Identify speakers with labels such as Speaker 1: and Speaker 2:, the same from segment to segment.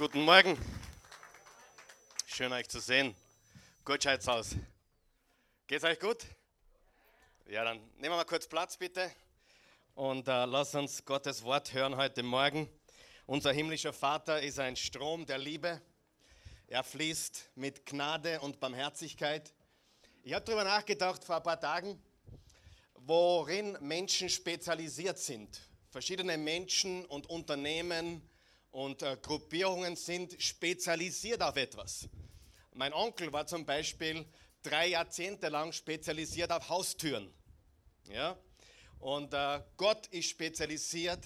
Speaker 1: Guten Morgen. Schön euch zu sehen. Gut schaut's aus. Geht's euch gut? Ja, dann nehmen wir mal kurz Platz bitte und äh, lass uns Gottes Wort hören heute Morgen. Unser himmlischer Vater ist ein Strom der Liebe. Er fließt mit Gnade und Barmherzigkeit. Ich habe darüber nachgedacht vor ein paar Tagen, worin Menschen spezialisiert sind. Verschiedene Menschen und Unternehmen und äh, Gruppierungen sind spezialisiert auf etwas. Mein Onkel war zum Beispiel drei Jahrzehnte lang spezialisiert auf Haustüren. Ja? Und äh, Gott ist spezialisiert,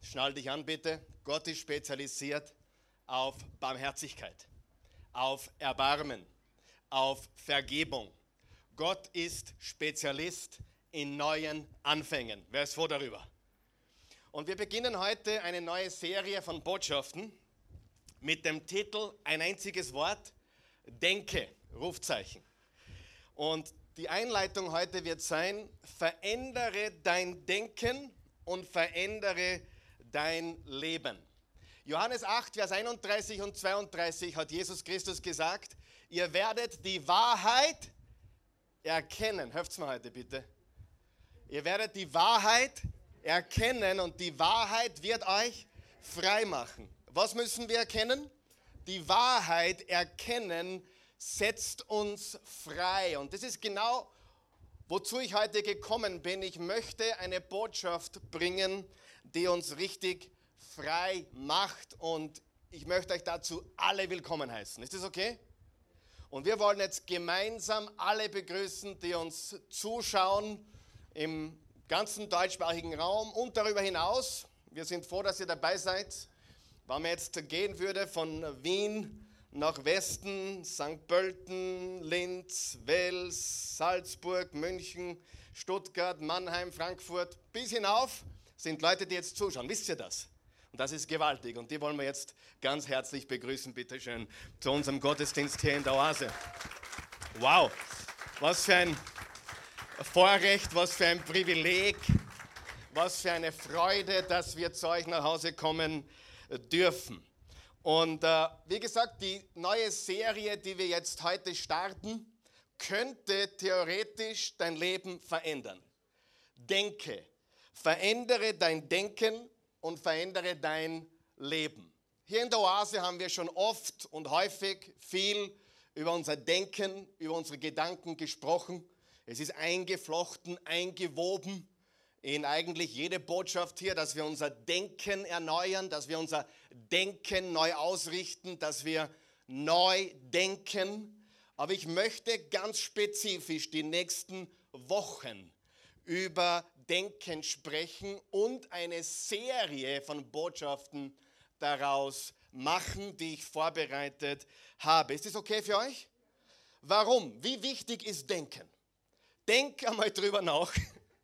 Speaker 1: schnall dich an bitte, Gott ist spezialisiert auf Barmherzigkeit, auf Erbarmen, auf Vergebung. Gott ist Spezialist in neuen Anfängen. Wer ist froh darüber? Und wir beginnen heute eine neue Serie von Botschaften mit dem Titel Ein einziges Wort, Denke, Rufzeichen. Und die Einleitung heute wird sein, verändere dein Denken und verändere dein Leben. Johannes 8, Vers 31 und 32 hat Jesus Christus gesagt, ihr werdet die Wahrheit erkennen. Hört's mal heute bitte. Ihr werdet die Wahrheit erkennen und die Wahrheit wird euch frei machen. Was müssen wir erkennen? Die Wahrheit erkennen setzt uns frei. Und das ist genau, wozu ich heute gekommen bin. Ich möchte eine Botschaft bringen, die uns richtig frei macht. Und ich möchte euch dazu alle willkommen heißen. Ist das okay? Und wir wollen jetzt gemeinsam alle begrüßen, die uns zuschauen im ganzen deutschsprachigen Raum und darüber hinaus. Wir sind froh, dass ihr dabei seid. Wenn man jetzt gehen würde von Wien nach Westen, St. Pölten, Linz, Wels, Salzburg, München, Stuttgart, Mannheim, Frankfurt, bis hinauf sind Leute, die jetzt zuschauen. Wisst ihr das? Und das ist gewaltig. Und die wollen wir jetzt ganz herzlich begrüßen, bitteschön, zu unserem Gottesdienst hier in der Oase. Wow, was für ein Vorrecht, was für ein Privileg, was für eine Freude, dass wir zu euch nach Hause kommen dürfen. Und äh, wie gesagt, die neue Serie, die wir jetzt heute starten, könnte theoretisch dein Leben verändern. Denke, verändere dein Denken und verändere dein Leben. Hier in der Oase haben wir schon oft und häufig viel über unser Denken, über unsere Gedanken gesprochen. Es ist eingeflochten, eingewoben in eigentlich jede Botschaft hier, dass wir unser Denken erneuern, dass wir unser Denken neu ausrichten, dass wir neu denken. Aber ich möchte ganz spezifisch die nächsten Wochen über Denken sprechen und eine Serie von Botschaften daraus machen, die ich vorbereitet habe. Ist das okay für euch? Warum? Wie wichtig ist Denken? Denk einmal drüber nach,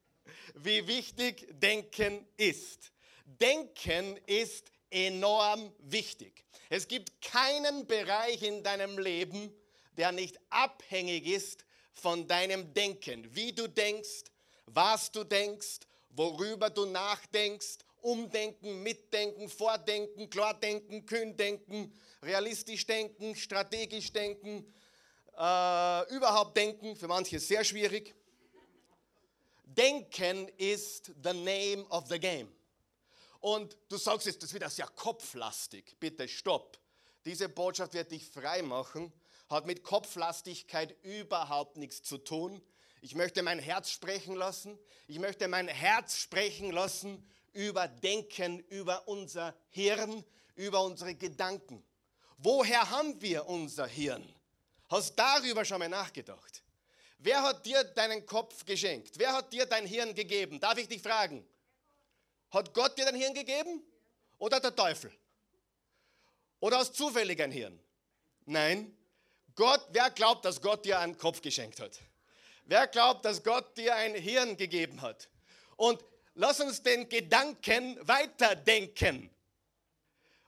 Speaker 1: wie wichtig Denken ist. Denken ist enorm wichtig. Es gibt keinen Bereich in deinem Leben, der nicht abhängig ist von deinem Denken. Wie du denkst, was du denkst, worüber du nachdenkst, umdenken, mitdenken, vordenken, klardenken, kühn denken, realistisch denken, strategisch denken, äh, überhaupt denken, für manche sehr schwierig. Denken ist the name of the game. Und du sagst jetzt, das wird ja kopflastig. Bitte stopp. Diese Botschaft wird dich frei machen, hat mit Kopflastigkeit überhaupt nichts zu tun. Ich möchte mein Herz sprechen lassen. Ich möchte mein Herz sprechen lassen über Denken, über unser Hirn, über unsere Gedanken. Woher haben wir unser Hirn? Hast darüber schon mal nachgedacht? Wer hat dir deinen Kopf geschenkt? Wer hat dir dein Hirn gegeben? Darf ich dich fragen? Hat Gott dir dein Hirn gegeben? Oder der Teufel? Oder hast zufällig ein Hirn? Nein. Gott, wer glaubt, dass Gott dir einen Kopf geschenkt hat? Wer glaubt, dass Gott dir ein Hirn gegeben hat? Und lass uns den Gedanken weiterdenken.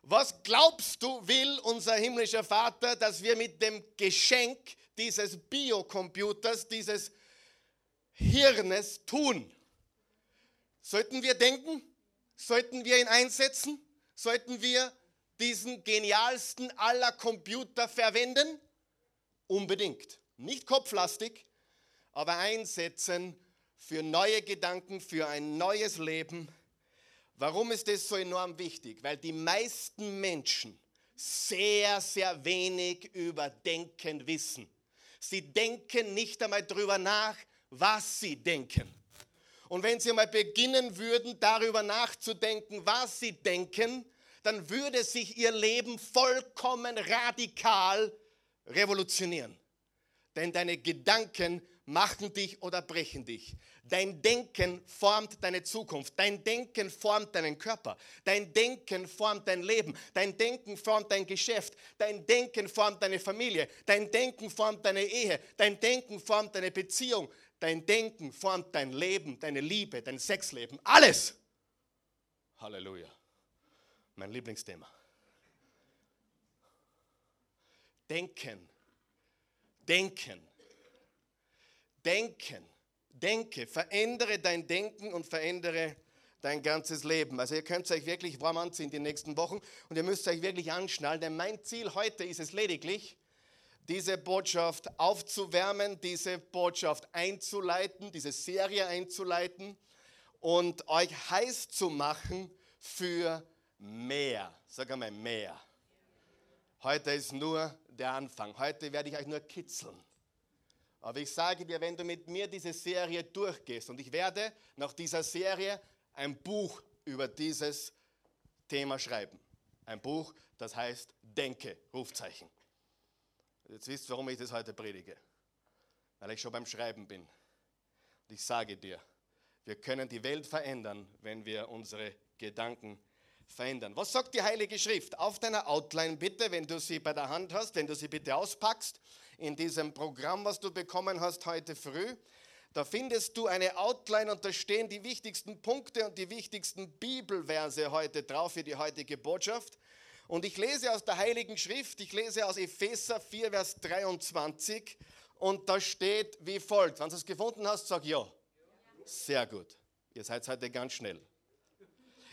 Speaker 1: Was glaubst du, will unser himmlischer Vater, dass wir mit dem Geschenk dieses Biocomputers, dieses Hirnes tun? Sollten wir denken? Sollten wir ihn einsetzen? Sollten wir diesen genialsten aller Computer verwenden? Unbedingt. Nicht kopflastig, aber einsetzen für neue Gedanken, für ein neues Leben. Warum ist das so enorm wichtig? Weil die meisten Menschen sehr, sehr wenig über Denken wissen. Sie denken nicht einmal darüber nach, was sie denken. Und wenn sie mal beginnen würden, darüber nachzudenken, was sie denken, dann würde sich ihr Leben vollkommen radikal revolutionieren. Denn deine Gedanken machen dich oder brechen dich. Dein Denken formt deine Zukunft. Dein Denken formt deinen Körper. Dein Denken formt dein Leben. Dein Denken formt dein Geschäft. Dein Denken formt deine Familie. Dein Denken formt deine Ehe. Dein Denken formt deine Beziehung. Dein Denken formt dein Leben, deine Liebe, dein Sexleben. Alles. Halleluja. Mein Lieblingsthema. Denken. Denken. Denken. Denke. Verändere dein Denken und verändere dein ganzes Leben. Also ihr könnt euch wirklich warm anziehen die nächsten Wochen und ihr müsst euch wirklich anschnallen, denn mein Ziel heute ist es lediglich, diese Botschaft aufzuwärmen, diese Botschaft einzuleiten, diese Serie einzuleiten und euch heiß zu machen für mehr. Sag einmal mehr. Heute ist nur der Anfang. Heute werde ich euch nur kitzeln. Aber ich sage dir, wenn du mit mir diese Serie durchgehst, und ich werde nach dieser Serie ein Buch über dieses Thema schreiben. Ein Buch, das heißt Denke, Rufzeichen. Jetzt wisst ihr, warum ich das heute predige. Weil ich schon beim Schreiben bin. Und ich sage dir, wir können die Welt verändern, wenn wir unsere Gedanken verändern. Was sagt die Heilige Schrift? Auf deiner Outline bitte, wenn du sie bei der Hand hast, wenn du sie bitte auspackst, in diesem Programm, was du bekommen hast heute früh. Da findest du eine Outline und da stehen die wichtigsten Punkte und die wichtigsten Bibelverse heute drauf für die heutige Botschaft. Und ich lese aus der Heiligen Schrift, ich lese aus Epheser 4, Vers 23 und da steht wie folgt. Wenn du es gefunden hast, sag ja. Sehr gut. Ihr seid heute ganz schnell.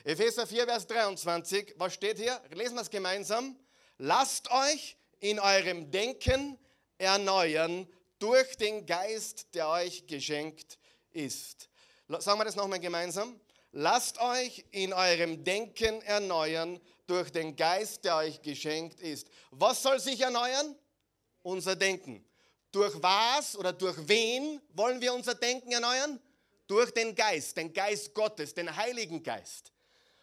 Speaker 1: Epheser 4, Vers 23, was steht hier? Lesen wir es gemeinsam. Lasst euch in eurem Denken erneuern durch den Geist, der euch geschenkt ist. Sagen wir das nochmal gemeinsam. Lasst euch in eurem Denken erneuern durch den Geist, der euch geschenkt ist. Was soll sich erneuern? Unser Denken. Durch was oder durch wen wollen wir unser Denken erneuern? Durch den Geist, den Geist Gottes, den Heiligen Geist.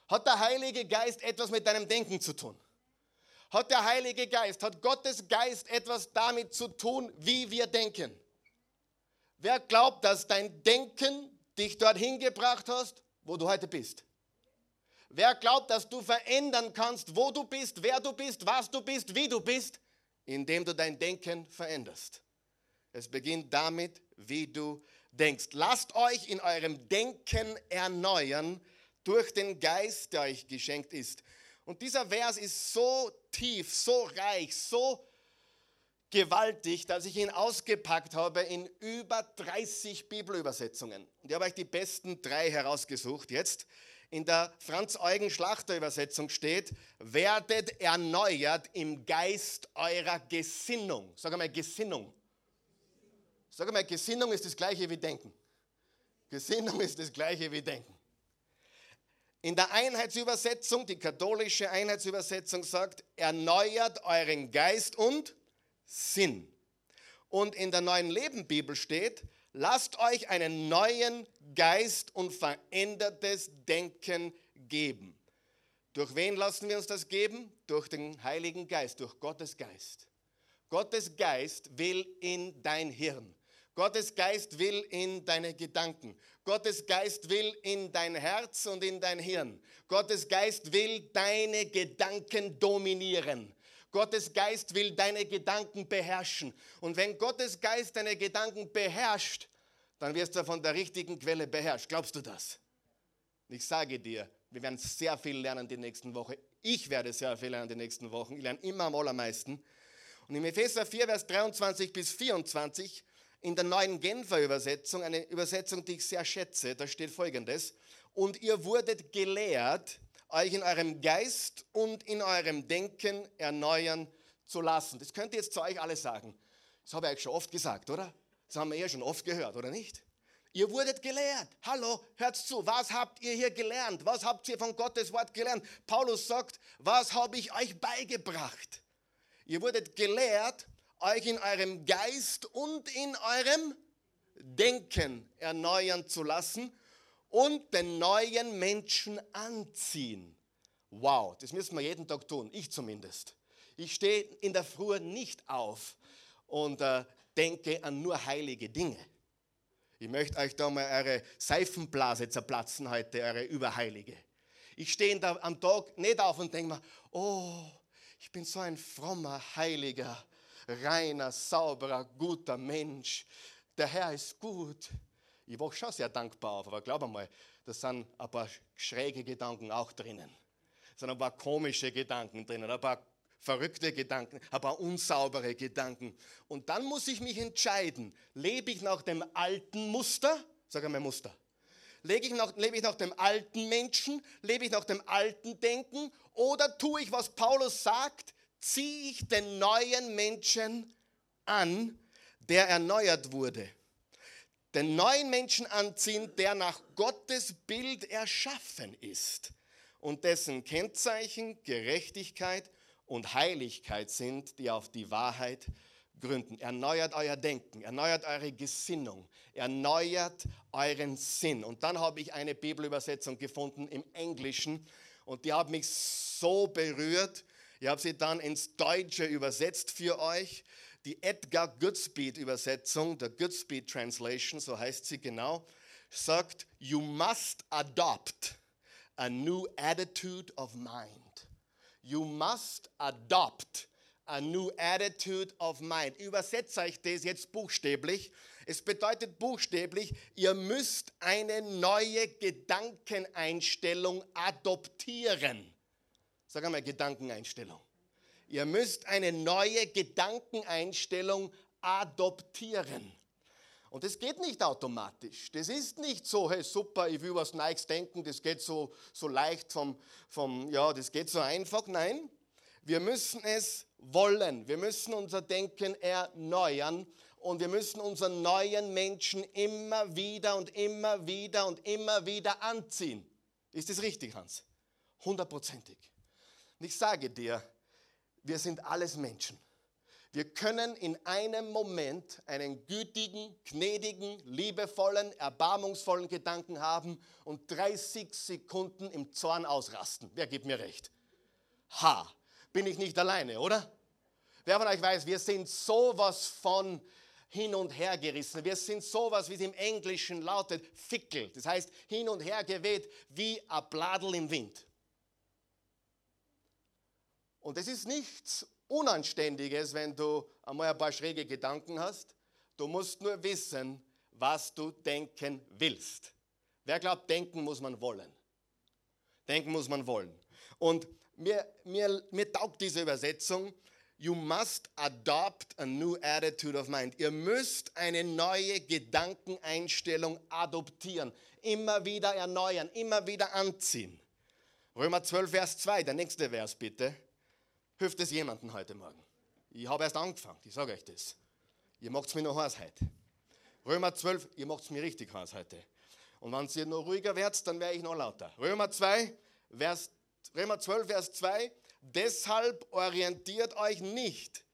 Speaker 1: Hat der Heilige Geist etwas mit deinem Denken zu tun? hat der Heilige Geist, hat Gottes Geist etwas damit zu tun, wie wir denken. Wer glaubt, dass dein Denken dich dorthin gebracht hast, wo du heute bist? Wer glaubt, dass du verändern kannst, wo du bist, wer du bist, was du bist, wie du bist, indem du dein Denken veränderst? Es beginnt damit, wie du denkst. Lasst euch in eurem Denken erneuern durch den Geist, der euch geschenkt ist. Und dieser Vers ist so tief, so reich, so gewaltig, dass ich ihn ausgepackt habe in über 30 Bibelübersetzungen. Und ich habe euch die besten drei herausgesucht jetzt. In der Franz-Eugen-Schlachter-Übersetzung steht, werdet erneuert im Geist eurer Gesinnung. Sag einmal Gesinnung. Sag einmal, Gesinnung ist das gleiche wie Denken. Gesinnung ist das gleiche wie Denken. In der Einheitsübersetzung, die katholische Einheitsübersetzung sagt, erneuert euren Geist und Sinn. Und in der neuen Lebenbibel steht, lasst euch einen neuen Geist und verändertes Denken geben. Durch wen lassen wir uns das geben? Durch den Heiligen Geist, durch Gottes Geist. Gottes Geist will in dein Hirn. Gottes Geist will in deine Gedanken. Gottes Geist will in dein Herz und in dein Hirn. Gottes Geist will deine Gedanken dominieren. Gottes Geist will deine Gedanken beherrschen. Und wenn Gottes Geist deine Gedanken beherrscht, dann wirst du von der richtigen Quelle beherrscht. Glaubst du das? Ich sage dir, wir werden sehr viel lernen die nächsten Wochen. Ich werde sehr viel lernen die nächsten Wochen. Ich lerne immer am allermeisten. Und im Epheser 4, Vers 23 bis 24 in der neuen Genfer Übersetzung, eine Übersetzung, die ich sehr schätze, da steht folgendes. Und ihr wurdet gelehrt, euch in eurem Geist und in eurem Denken erneuern zu lassen. Das könnt ihr jetzt zu euch alle sagen. Das habe ich euch schon oft gesagt, oder? Das haben wir ja schon oft gehört, oder nicht? Ihr wurdet gelehrt. Hallo, hört zu. Was habt ihr hier gelernt? Was habt ihr von Gottes Wort gelernt? Paulus sagt, was habe ich euch beigebracht? Ihr wurdet gelehrt, euch in eurem Geist und in eurem Denken erneuern zu lassen und den neuen Menschen anziehen. Wow, das müssen wir jeden Tag tun, ich zumindest. Ich stehe in der Früh nicht auf und äh, denke an nur heilige Dinge. Ich möchte euch da mal eure Seifenblase zerplatzen heute, eure Überheilige. Ich stehe da am Tag nicht auf und denke mir, oh, ich bin so ein frommer, heiliger, reiner, sauberer, guter Mensch. Der Herr ist gut. Ich war schon sehr dankbar auf, aber glaub mal, da sind ein paar schräge Gedanken auch drinnen. Da sind ein paar komische Gedanken drinnen, ein paar verrückte Gedanken, ein paar unsaubere Gedanken. Und dann muss ich mich entscheiden, lebe ich nach dem alten Muster? Sag einmal Muster. Lebe ich, nach, lebe ich nach dem alten Menschen? Lebe ich nach dem alten Denken? Oder tue ich, was Paulus sagt, ziehe ich den neuen Menschen an, der erneuert wurde? den neuen Menschen anziehen, der nach Gottes Bild erschaffen ist und dessen Kennzeichen Gerechtigkeit und Heiligkeit sind, die auf die Wahrheit gründen. Erneuert euer Denken, erneuert eure Gesinnung, erneuert euren Sinn. Und dann habe ich eine Bibelübersetzung gefunden im Englischen und die hat mich so berührt. Ich habe sie dann ins Deutsche übersetzt für euch. Die Edgar Goodspeed Übersetzung, der Goodspeed Translation, so heißt sie genau, sagt, you must adopt a new attitude of mind. You must adopt a new attitude of mind. Übersetze ich das jetzt buchstäblich. Es bedeutet buchstäblich, ihr müsst eine neue Gedankeneinstellung adoptieren. Sag einmal Gedankeneinstellung. Ihr müsst eine neue Gedankeneinstellung adoptieren. Und das geht nicht automatisch. Das ist nicht so, hey super, ich will was Neues denken, das geht so, so leicht vom, vom, ja, das geht so einfach. Nein, wir müssen es wollen. Wir müssen unser Denken erneuern und wir müssen unseren neuen Menschen immer wieder und immer wieder und immer wieder anziehen. Ist das richtig, Hans? Hundertprozentig. Ich sage dir, wir sind alles Menschen. Wir können in einem Moment einen gütigen, gnädigen, liebevollen, erbarmungsvollen Gedanken haben und 30 Sekunden im Zorn ausrasten. Wer gibt mir recht? Ha, bin ich nicht alleine, oder? Wer von euch weiß, wir sind sowas von hin und her gerissen. Wir sind sowas, wie es im Englischen lautet, fickel. Das heißt, hin und her geweht wie ein Bladel im Wind. Und es ist nichts Unanständiges, wenn du einmal ein paar schräge Gedanken hast. Du musst nur wissen, was du denken willst. Wer glaubt, denken muss man wollen? Denken muss man wollen. Und mir, mir, mir taugt diese Übersetzung. You must adopt a new attitude of mind. Ihr müsst eine neue Gedankeneinstellung adoptieren. Immer wieder erneuern, immer wieder anziehen. Römer 12, Vers 2, der nächste Vers bitte. Hilft es jemandem heute Morgen? Ich habe erst angefangen, ich sage euch das. Ihr macht es mir noch heiß heute. Römer 12, ihr macht es mir richtig heiß heute. Und wenn ihr noch ruhiger werdet, dann wäre ich noch lauter. Römer 2, Vers, Römer 12, Vers 2. Deshalb orientiert euch nicht,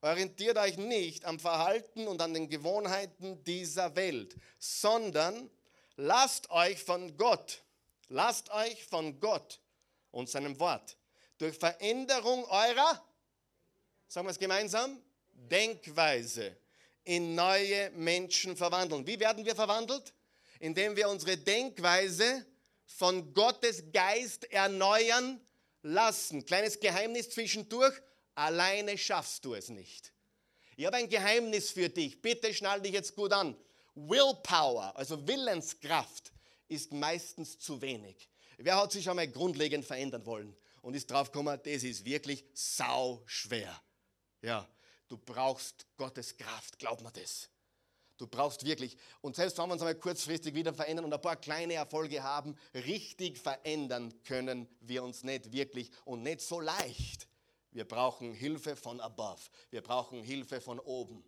Speaker 1: orientiert euch nicht am Verhalten und an den Gewohnheiten dieser Welt, sondern lasst euch von Gott, lasst euch von Gott und seinem Wort durch Veränderung eurer, sagen wir es gemeinsam, Denkweise in neue Menschen verwandeln. Wie werden wir verwandelt? Indem wir unsere Denkweise von Gottes Geist erneuern lassen. Kleines Geheimnis zwischendurch, alleine schaffst du es nicht. Ich habe ein Geheimnis für dich. Bitte schnall dich jetzt gut an. Willpower, also Willenskraft, ist meistens zu wenig. Wer hat sich schon mal grundlegend verändern wollen? Und ist draufgekommen, das ist wirklich sau schwer. Ja, du brauchst Gottes Kraft, glaub mir das. Du brauchst wirklich, und selbst wenn wir uns einmal kurzfristig wieder verändern und ein paar kleine Erfolge haben, richtig verändern können wir uns nicht wirklich und nicht so leicht. Wir brauchen Hilfe von above. Wir brauchen Hilfe von oben.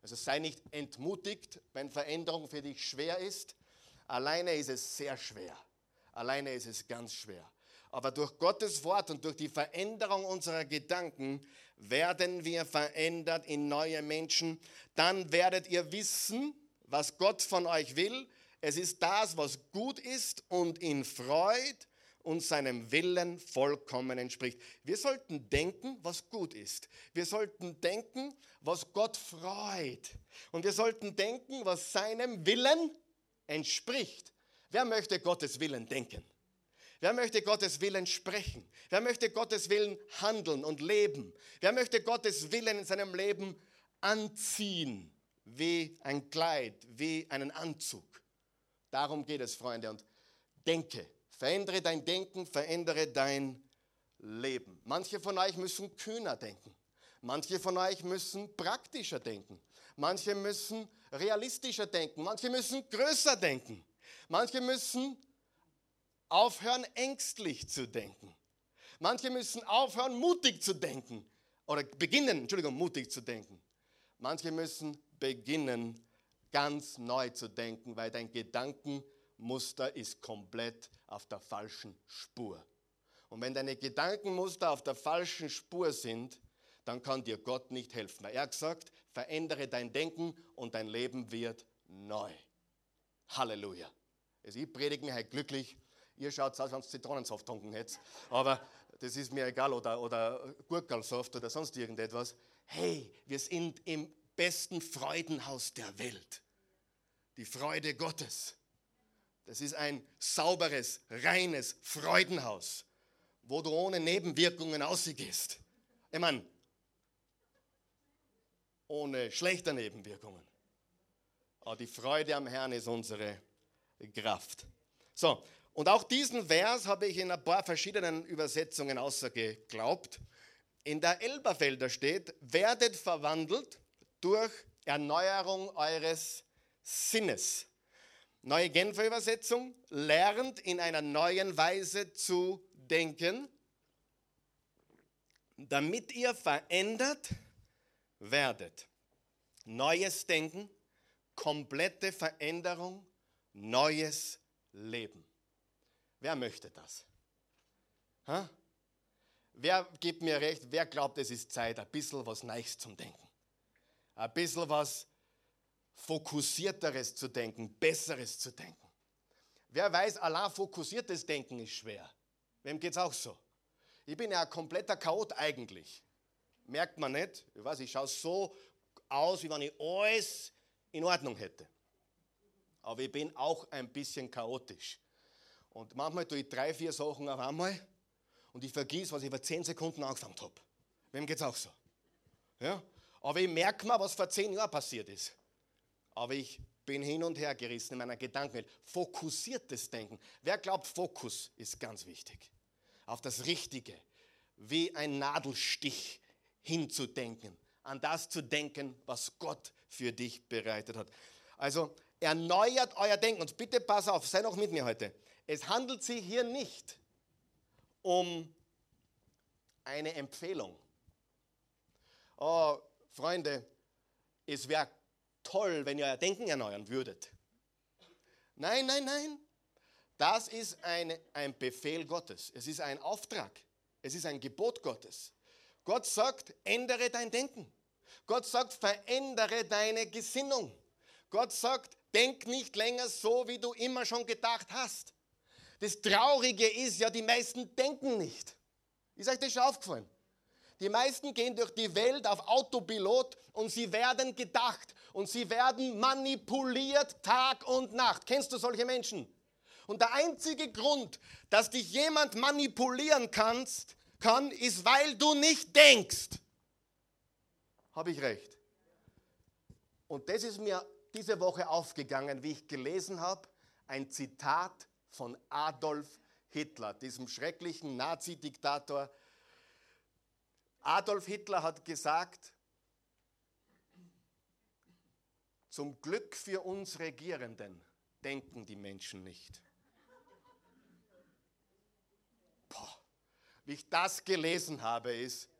Speaker 1: Also sei nicht entmutigt, wenn Veränderung für dich schwer ist. Alleine ist es sehr schwer. Alleine ist es ganz schwer. Aber durch Gottes Wort und durch die Veränderung unserer Gedanken werden wir verändert in neue Menschen. Dann werdet ihr wissen, was Gott von euch will. Es ist das, was gut ist und in Freude und seinem Willen vollkommen entspricht. Wir sollten denken, was gut ist. Wir sollten denken, was Gott freut. Und wir sollten denken, was seinem Willen entspricht. Wer möchte Gottes Willen denken? Wer möchte Gottes Willen sprechen? Wer möchte Gottes Willen handeln und leben? Wer möchte Gottes Willen in seinem Leben anziehen? Wie ein Kleid, wie einen Anzug. Darum geht es, Freunde. Und denke, Verändere dein Denken, verändere dein Leben. Manche von euch müssen kühner denken. Manche von euch müssen praktischer denken. Manche müssen realistischer denken. Manche müssen größer denken. Manche müssen aufhören, ängstlich zu denken. Manche müssen aufhören, mutig zu denken. Oder beginnen, Entschuldigung, mutig zu denken. Manche müssen beginnen, ganz neu zu denken, weil dein Gedanken Muster ist komplett auf der falschen Spur. Und wenn deine Gedankenmuster auf der falschen Spur sind, dann kann dir Gott nicht helfen. Er hat gesagt, verändere dein Denken und dein Leben wird neu. Halleluja. Also ich predige mich halt glücklich. Ihr schaut aus, wenn ihr Zitronensaft getrunken hättet. Aber das ist mir egal. Oder, oder Gurkelsaft oder sonst irgendetwas. Hey, wir sind im besten Freudenhaus der Welt. Die Freude Gottes. Das ist ein sauberes, reines Freudenhaus, wo du ohne Nebenwirkungen ausgehst. Ich meine, ohne schlechte Nebenwirkungen. Aber die Freude am Herrn ist unsere Kraft. So, und auch diesen Vers habe ich in ein paar verschiedenen Übersetzungen außergeglaubt. In der Elberfelder steht, werdet verwandelt durch Erneuerung eures Sinnes. Neue Genfer Übersetzung, lernt in einer neuen Weise zu denken, damit ihr verändert werdet. Neues Denken, komplette Veränderung, neues Leben. Wer möchte das? Ha? Wer gibt mir recht? Wer glaubt, es ist Zeit, ein bisschen was Neues zum Denken? Ein bisschen was fokussierteres zu denken, besseres zu denken. Wer weiß, allein fokussiertes Denken ist schwer. Wem geht es auch so? Ich bin ja ein kompletter Chaot eigentlich. Merkt man nicht. Ich weiß, ich schaue so aus, wie wenn ich alles in Ordnung hätte. Aber ich bin auch ein bisschen chaotisch. Und manchmal tue ich drei, vier Sachen auf einmal und ich vergieße, was ich vor zehn Sekunden angefangen habe. Wem geht es auch so? Ja? Aber ich merke mal, was vor zehn Jahren passiert ist. Aber ich bin hin und her gerissen in meiner Gedankenwelt. Fokussiertes Denken. Wer glaubt, Fokus ist ganz wichtig. Auf das Richtige. Wie ein Nadelstich hinzudenken. An das zu denken, was Gott für dich bereitet hat. Also erneuert euer Denken. Und bitte pass auf, sei noch mit mir heute. Es handelt sich hier nicht um eine Empfehlung. Oh, Freunde, es wäre toll, wenn ihr euer Denken erneuern würdet. Nein, nein, nein. Das ist eine, ein Befehl Gottes. Es ist ein Auftrag. Es ist ein Gebot Gottes. Gott sagt, ändere dein Denken. Gott sagt, verändere deine Gesinnung. Gott sagt, denk nicht länger so, wie du immer schon gedacht hast. Das Traurige ist ja, die meisten denken nicht. Ist euch das schon aufgefallen? Die meisten gehen durch die Welt auf Autopilot und sie werden gedacht und sie werden manipuliert Tag und Nacht. Kennst du solche Menschen? Und der einzige Grund, dass dich jemand manipulieren kannst, kann, ist, weil du nicht denkst. Habe ich recht? Und das ist mir diese Woche aufgegangen, wie ich gelesen habe, ein Zitat von Adolf Hitler, diesem schrecklichen Nazi-Diktator, Adolf Hitler hat gesagt, Zum Glück für uns Regierenden denken die Menschen nicht. Boah, wie ich das gelesen habe, ist,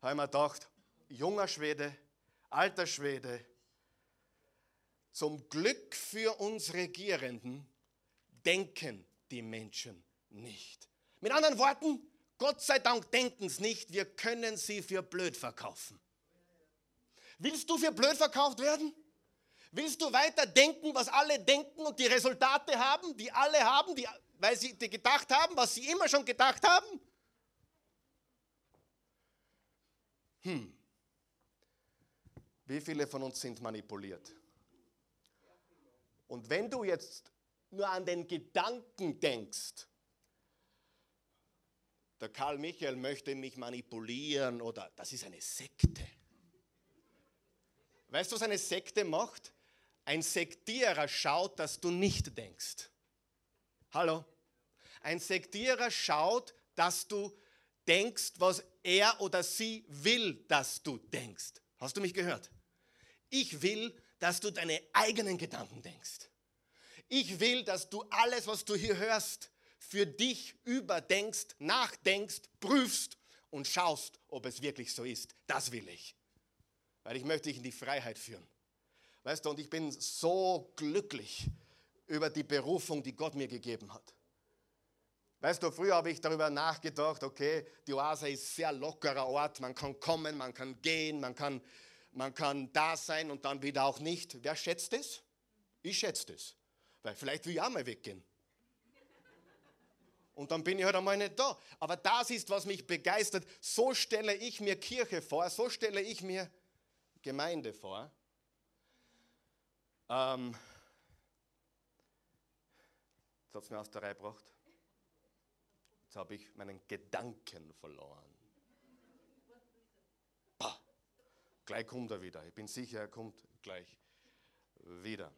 Speaker 1: habe ich mir gedacht, junger Schwede, alter Schwede, zum Glück für uns Regierenden denken die Menschen nicht. Mit anderen Worten, Gott sei Dank denken es nicht, wir können sie für blöd verkaufen. Willst du für blöd verkauft werden? Willst du weiter denken, was alle denken und die Resultate haben, die alle haben, die, weil sie die gedacht haben, was sie immer schon gedacht haben? Hm. Wie viele von uns sind manipuliert? Und wenn du jetzt nur an den Gedanken denkst, der Karl Michael möchte mich manipulieren oder das ist eine Sekte. Weißt du, was eine Sekte macht? Ein Sektierer schaut, dass du nicht denkst. Hallo? Ein Sektierer schaut, dass du denkst, was er oder sie will, dass du denkst. Hast du mich gehört? Ich will, dass du deine eigenen Gedanken denkst. Ich will, dass du alles, was du hier hörst, für dich überdenkst, nachdenkst, prüfst und schaust, ob es wirklich so ist. Das will ich. Weil ich möchte dich in die Freiheit führen. Weißt du, und ich bin so glücklich über die Berufung, die Gott mir gegeben hat. Weißt du, früher habe ich darüber nachgedacht, okay, die Oase ist ein sehr lockerer Ort, man kann kommen, man kann gehen, man kann, man kann da sein und dann wieder auch nicht. Wer schätzt es? Ich schätze es. Weil vielleicht will ich auch mal weggehen. Und dann bin ich halt einmal nicht da. Aber das ist, was mich begeistert. So stelle ich mir Kirche vor, so stelle ich mir Gemeinde vor. Ähm, jetzt hat es mir aus der Reihe gebracht. Jetzt habe ich meinen Gedanken verloren. Bah, gleich kommt er wieder. Ich bin sicher, er kommt gleich wieder.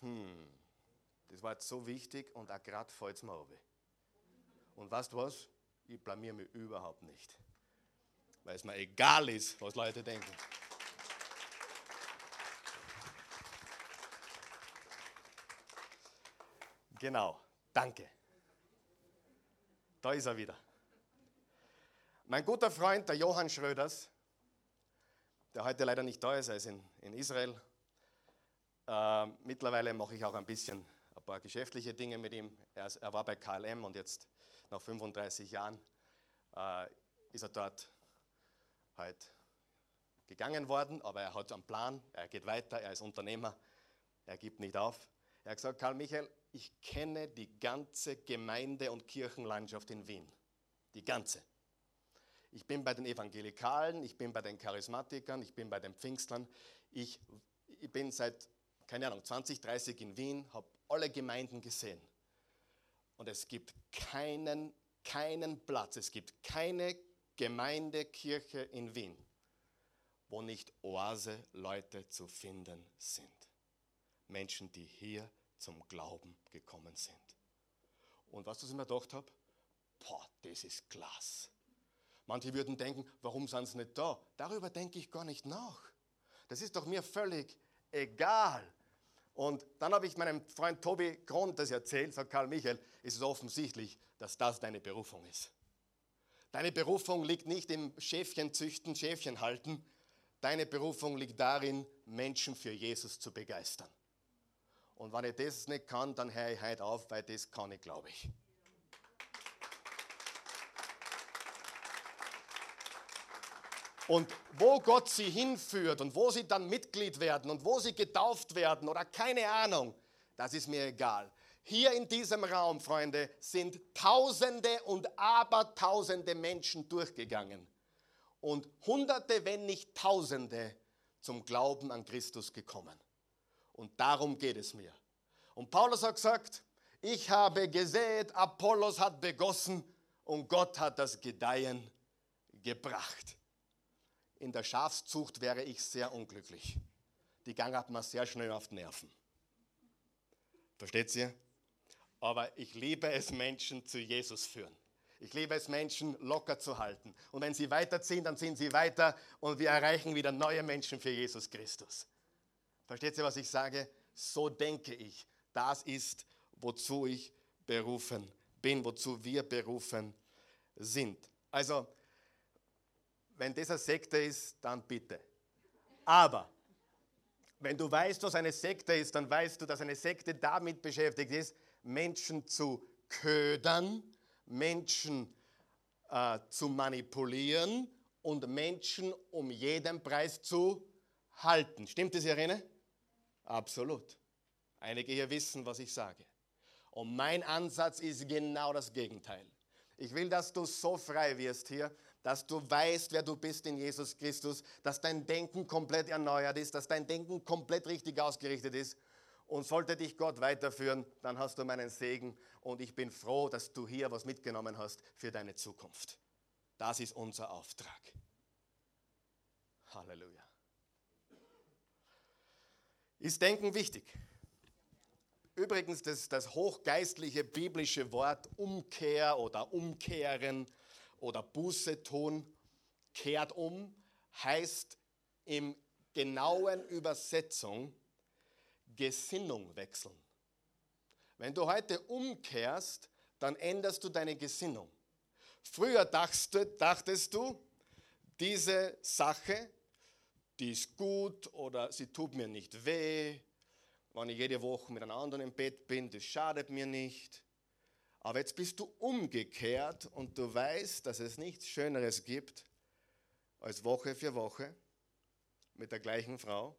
Speaker 1: Hm, das war jetzt so wichtig und auch gerade fällt es mir runter. Und weißt du was? Ich blamier mich überhaupt nicht. Weil es mir egal ist, was Leute denken. Genau, danke. Da ist er wieder. Mein guter Freund, der Johann Schröders, der heute leider nicht da ist, er ist in, in Israel äh, mittlerweile mache ich auch ein bisschen ein paar geschäftliche Dinge mit ihm. Er, er war bei KLM und jetzt nach 35 Jahren äh, ist er dort halt gegangen worden, aber er hat einen Plan, er geht weiter, er ist Unternehmer, er gibt nicht auf. Er hat gesagt, Karl Michael, ich kenne die ganze Gemeinde- und Kirchenlandschaft in Wien. Die ganze. Ich bin bei den Evangelikalen, ich bin bei den Charismatikern, ich bin bei den Pfingstlern. Ich, ich bin seit keine Ahnung, 20, 30 in Wien, habe alle Gemeinden gesehen. Und es gibt keinen, keinen Platz, es gibt keine Gemeindekirche in Wien, wo nicht Oase-Leute zu finden sind. Menschen, die hier zum Glauben gekommen sind. Und was ich mir gedacht habe, boah, das ist klasse. Manche würden denken, warum sind sie nicht da? Darüber denke ich gar nicht nach. Das ist doch mir völlig egal. Und dann habe ich meinem Freund Tobi Grund das erzählt, sagt Karl Michael, ist es offensichtlich, dass das deine Berufung ist. Deine Berufung liegt nicht im Schäfchen züchten, Schäfchen halten. Deine Berufung liegt darin, Menschen für Jesus zu begeistern. Und wenn ich das nicht kann, dann höre ich heute auf, weil das kann ich, glaube ich. Und wo Gott sie hinführt und wo sie dann Mitglied werden und wo sie getauft werden oder keine Ahnung, das ist mir egal. Hier in diesem Raum, Freunde, sind Tausende und Abertausende Menschen durchgegangen und Hunderte, wenn nicht Tausende, zum Glauben an Christus gekommen. Und darum geht es mir. Und Paulus hat gesagt, ich habe gesät, Apollos hat begossen und Gott hat das Gedeihen gebracht in der Schafszucht wäre ich sehr unglücklich. Die Gang hat mir sehr schnell auf die Nerven. Versteht ihr? Aber ich liebe es, Menschen zu Jesus führen. Ich liebe es, Menschen locker zu halten. Und wenn sie weiterziehen, dann ziehen sie weiter und wir erreichen wieder neue Menschen für Jesus Christus. Versteht ihr, was ich sage? So denke ich. Das ist, wozu ich berufen bin, wozu wir berufen sind. Also, wenn das eine Sekte ist, dann bitte. Aber wenn du weißt, was eine Sekte ist, dann weißt du, dass eine Sekte damit beschäftigt ist, Menschen zu ködern, Menschen äh, zu manipulieren und Menschen um jeden Preis zu halten. Stimmt das, Irene? Absolut. Einige hier wissen, was ich sage. Und mein Ansatz ist genau das Gegenteil. Ich will, dass du so frei wirst hier, dass du weißt, wer du bist in Jesus Christus, dass dein Denken komplett erneuert ist, dass dein Denken komplett richtig ausgerichtet ist. Und sollte dich Gott weiterführen, dann hast du meinen Segen und ich bin froh, dass du hier was mitgenommen hast für deine Zukunft. Das ist unser Auftrag. Halleluja. Ist Denken wichtig? Übrigens, das, das hochgeistliche biblische Wort Umkehr oder Umkehren oder Buße tun, kehrt um, heißt im genauen Übersetzung Gesinnung wechseln. Wenn du heute umkehrst, dann änderst du deine Gesinnung. Früher dachtest, du, diese Sache, die ist gut oder sie tut mir nicht weh, wenn ich jede Woche mit einem anderen im Bett bin, das schadet mir nicht. Aber jetzt bist du umgekehrt und du weißt, dass es nichts Schöneres gibt, als Woche für Woche mit der gleichen Frau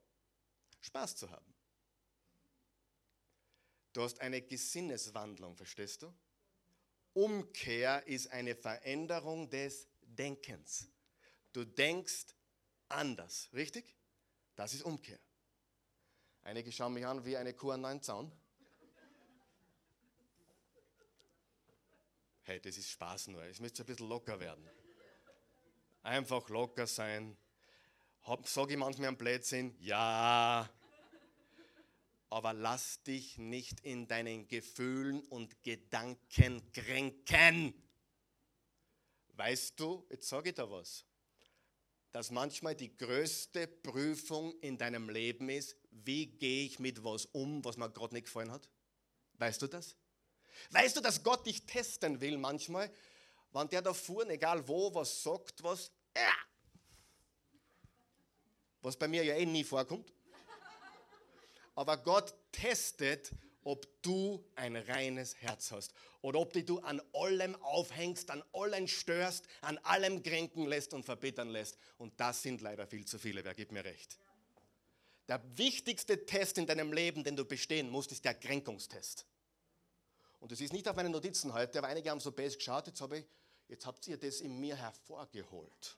Speaker 1: Spaß zu haben. Du hast eine Gesinneswandlung, verstehst du? Umkehr ist eine Veränderung des Denkens. Du denkst anders, richtig? Das ist Umkehr. Einige schauen mich an wie eine Kuh an einen Zaun. Hey, das ist Spaß nur. Es müsste ein bisschen locker werden. Einfach locker sein. Sage ich manchmal am Blödsinn? Ja. Aber lass dich nicht in deinen Gefühlen und Gedanken kränken. Weißt du, jetzt sage ich da was, dass manchmal die größte Prüfung in deinem Leben ist, wie gehe ich mit was um, was mir gerade nicht gefallen hat? Weißt du das? Weißt du, dass Gott dich testen will manchmal, wenn der da vorne, egal wo, was sagt, was, äh, was bei mir ja eh nie vorkommt. Aber Gott testet, ob du ein reines Herz hast oder ob dich du an allem aufhängst, an allem störst, an allem kränken lässt und verbittern lässt. Und das sind leider viel zu viele, wer gibt mir recht. Der wichtigste Test in deinem Leben, den du bestehen musst, ist der Kränkungstest. Und das ist nicht auf meinen Notizen heute, aber einige haben so best geschaut, jetzt, ich, jetzt habt ihr das in mir hervorgeholt.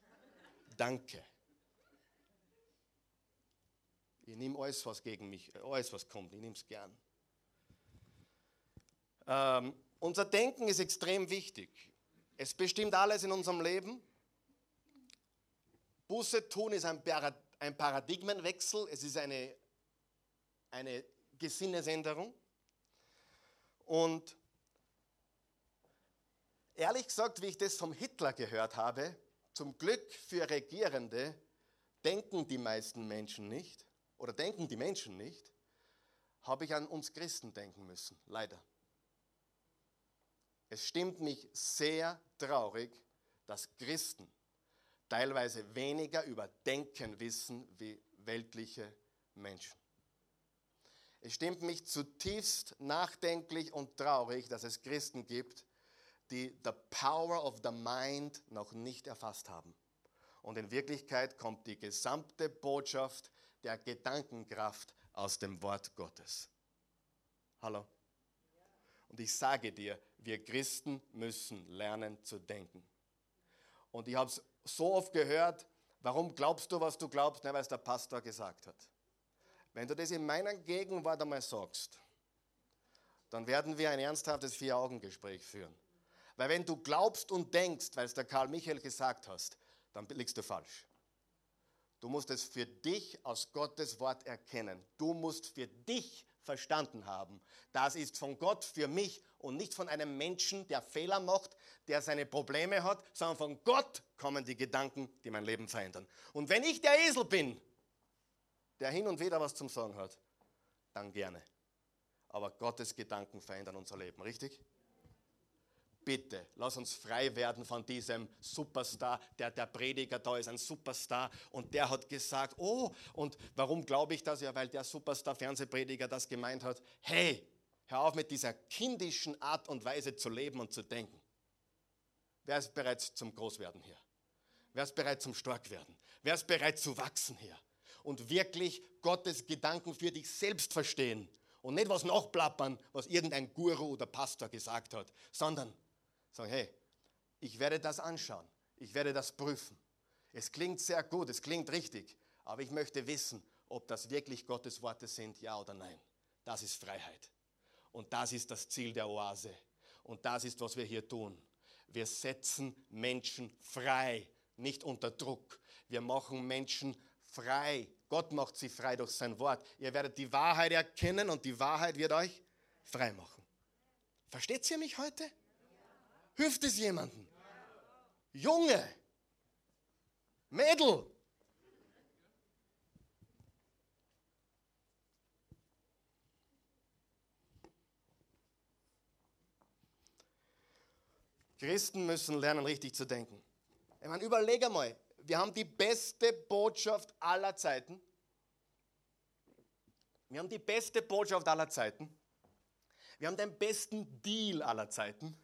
Speaker 1: Danke. Ich nehme alles, was gegen mich, alles, was kommt, ich nehme es gern. Ähm, unser Denken ist extrem wichtig. Es bestimmt alles in unserem Leben. Buße tun ist ein Paradigma ein Paradigmenwechsel, es ist eine, eine Gesinnesänderung. Und ehrlich gesagt, wie ich das vom Hitler gehört habe, zum Glück für Regierende denken die meisten Menschen nicht oder denken die Menschen nicht, habe ich an uns Christen denken müssen, leider. Es stimmt mich sehr traurig, dass Christen teilweise weniger über Denken wissen wie weltliche Menschen. Es stimmt mich zutiefst nachdenklich und traurig, dass es Christen gibt, die the power of the mind noch nicht erfasst haben. Und in Wirklichkeit kommt die gesamte Botschaft der Gedankenkraft aus dem Wort Gottes. Hallo? Und ich sage dir, wir Christen müssen lernen zu denken. Und ich habe es so oft gehört, warum glaubst du, was du glaubst? weil es der Pastor gesagt hat. Wenn du das in meiner Gegenwart einmal sagst, dann werden wir ein ernsthaftes Vier-Augen-Gespräch führen. Weil wenn du glaubst und denkst, weil es der Karl Michael gesagt hast, dann liegst du falsch. Du musst es für dich aus Gottes Wort erkennen. Du musst für dich verstanden haben. Das ist von Gott für mich und nicht von einem Menschen, der Fehler macht, der seine Probleme hat, sondern von Gott kommen die Gedanken, die mein Leben verändern. Und wenn ich der Esel bin, der hin und wieder was zum Sagen hat, dann gerne. Aber Gottes Gedanken verändern unser Leben, richtig? bitte, lass uns frei werden von diesem Superstar. Der, der Prediger da ist ein Superstar und der hat gesagt, oh, und warum glaube ich das? Ja, weil der Superstar-Fernsehprediger das gemeint hat, hey, hör auf mit dieser kindischen Art und Weise zu leben und zu denken. Wer ist bereit zum Großwerden hier? Wer ist bereit zum Starkwerden? Wer ist bereit zu wachsen hier? Und wirklich Gottes Gedanken für dich selbst verstehen und nicht was nachplappern, was irgendein Guru oder Pastor gesagt hat, sondern Sagen, hey, ich werde das anschauen, ich werde das prüfen. Es klingt sehr gut, es klingt richtig, aber ich möchte wissen, ob das wirklich Gottes Worte sind, ja oder nein. Das ist Freiheit. Und das ist das Ziel der Oase. Und das ist, was wir hier tun. Wir setzen Menschen frei, nicht unter Druck. Wir machen Menschen frei. Gott macht sie frei durch sein Wort. Ihr werdet die Wahrheit erkennen und die Wahrheit wird euch frei machen. Versteht ihr mich heute? Hilft es jemandem? Junge, Mädel. Christen müssen lernen, richtig zu denken. Ich meine, überleg einmal, wir haben die beste Botschaft aller Zeiten. Wir haben die beste Botschaft aller Zeiten. Wir haben den besten Deal aller Zeiten.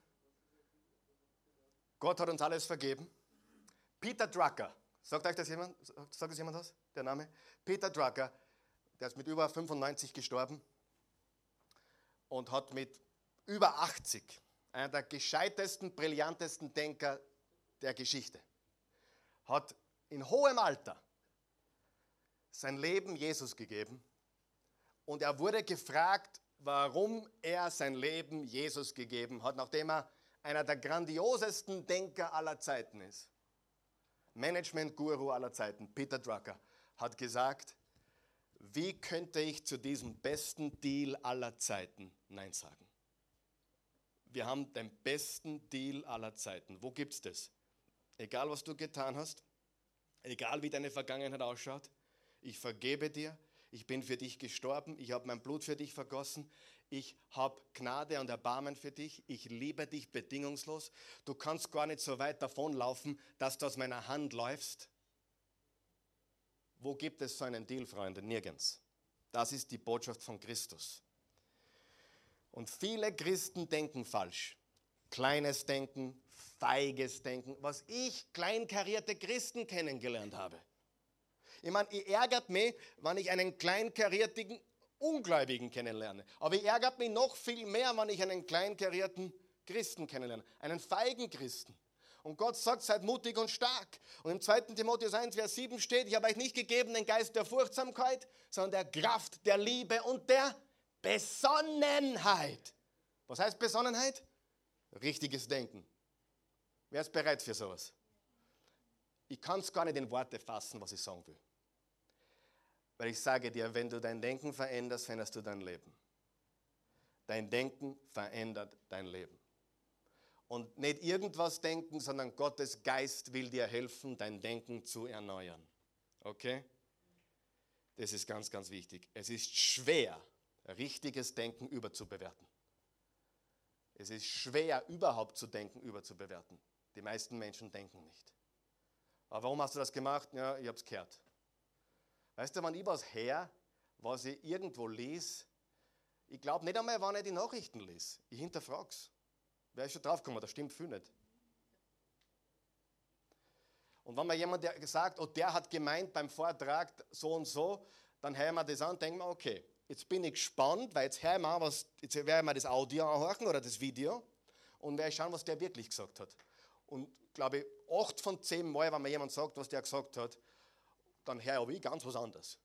Speaker 1: Gott hat uns alles vergeben. Peter Drucker, sagt euch das jemand? Sagt das jemand was? Der Name? Peter Drucker, der ist mit über 95 gestorben und hat mit über 80 einer der gescheitesten, brillantesten Denker der Geschichte, hat in hohem Alter sein Leben Jesus gegeben und er wurde gefragt, warum er sein Leben Jesus gegeben hat, nachdem er einer der grandiosesten Denker aller Zeiten ist, Management-Guru aller Zeiten, Peter Drucker, hat gesagt, wie könnte ich zu diesem besten Deal aller Zeiten Nein sagen? Wir haben den besten Deal aller Zeiten. Wo gibt es das? Egal, was du getan hast, egal wie deine Vergangenheit ausschaut, ich vergebe dir, ich bin für dich gestorben, ich habe mein Blut für dich vergossen, ich habe Gnade und Erbarmen für dich, ich liebe dich bedingungslos. Du kannst gar nicht so weit davonlaufen, dass du aus meiner Hand läufst. Wo gibt es so einen Deal, Freunde? Nirgends. Das ist die Botschaft von Christus. Und viele Christen denken falsch. Kleines Denken, feiges Denken, was ich kleinkarierte Christen kennengelernt habe. Ich meine, ich ärgert mich, wenn ich einen kleinkarierten Ungläubigen kennenlerne. Aber ich ärgert mich noch viel mehr, wenn ich einen kleinkarierten Christen kennenlerne, einen feigen Christen. Und Gott sagt, seid mutig und stark. Und im 2. Timotheus 1, Vers 7 steht, ich habe euch nicht gegeben den Geist der Furchtsamkeit, sondern der Kraft, der Liebe und der Besonnenheit. Was heißt Besonnenheit? Richtiges Denken. Wer ist bereit für sowas? Ich kann es gar nicht in Worte fassen, was ich sagen will. Weil ich sage dir, wenn du dein Denken veränderst, veränderst du dein Leben. Dein Denken verändert dein Leben. Und nicht irgendwas denken, sondern Gottes Geist will dir helfen, dein Denken zu erneuern. Okay? Das ist ganz, ganz wichtig. Es ist schwer, richtiges Denken überzubewerten. Es ist schwer, überhaupt zu denken, überzubewerten. Die meisten Menschen denken nicht. Aber warum hast du das gemacht? Ja, ich habe es gehört. Weißt du, wenn ich was her, was ich irgendwo lese, ich glaube nicht einmal, wann ich die Nachrichten lese. Ich hinterfrage es. Wer ist schon draufgekommen? Das stimmt viel nicht. Und wenn mir jemand sagt, oh, der hat gemeint beim Vortrag so und so, dann hören wir das an und denken wir, okay, jetzt bin ich gespannt, weil jetzt hören wir was, jetzt werden wir das Audio anhören oder das Video und werde schauen, was der wirklich gesagt hat. Und glaube ich, acht von zehn Mal, wenn mir jemand sagt, was der gesagt hat, dann höre ich ganz was anderes.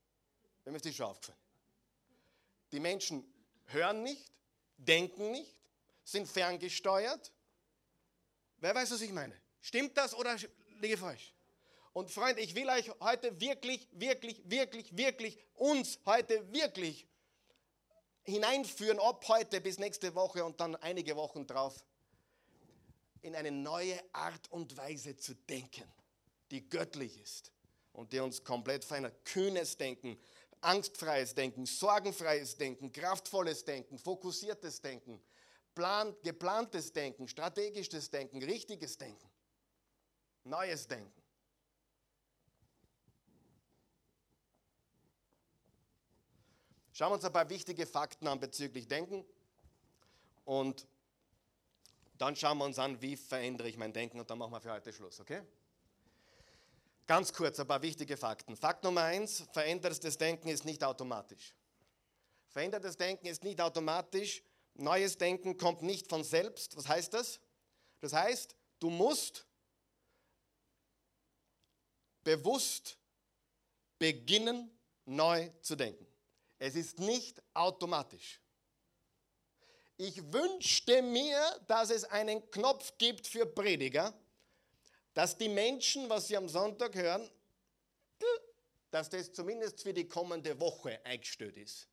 Speaker 1: Mir ist das schon aufgefallen. Die Menschen hören nicht, denken nicht, sind ferngesteuert. Wer weiß, was ich meine? Stimmt das oder liege falsch? Und Freunde, ich will euch heute wirklich, wirklich, wirklich, wirklich, uns heute wirklich hineinführen ab heute bis nächste Woche und dann einige Wochen drauf in eine neue Art und Weise zu denken, die göttlich ist und die uns komplett verändert. Kühnes Denken, angstfreies Denken, sorgenfreies Denken, kraftvolles Denken, fokussiertes Denken, plan, geplantes Denken, strategisches Denken, richtiges Denken, neues Denken. Schauen wir uns ein paar wichtige Fakten an bezüglich Denken und dann schauen wir uns an, wie verändere ich mein Denken und dann machen wir für heute Schluss, okay? Ganz kurz ein paar wichtige Fakten. Fakt Nummer eins, verändertes Denken ist nicht automatisch. Verändertes Denken ist nicht automatisch. Neues Denken kommt nicht von selbst. Was heißt das? Das heißt, du musst bewusst beginnen, neu zu denken. Es ist nicht automatisch. Ich wünschte mir, dass es einen Knopf gibt für Prediger, dass die Menschen, was sie am Sonntag hören, dass das zumindest für die kommende Woche eingestellt ist.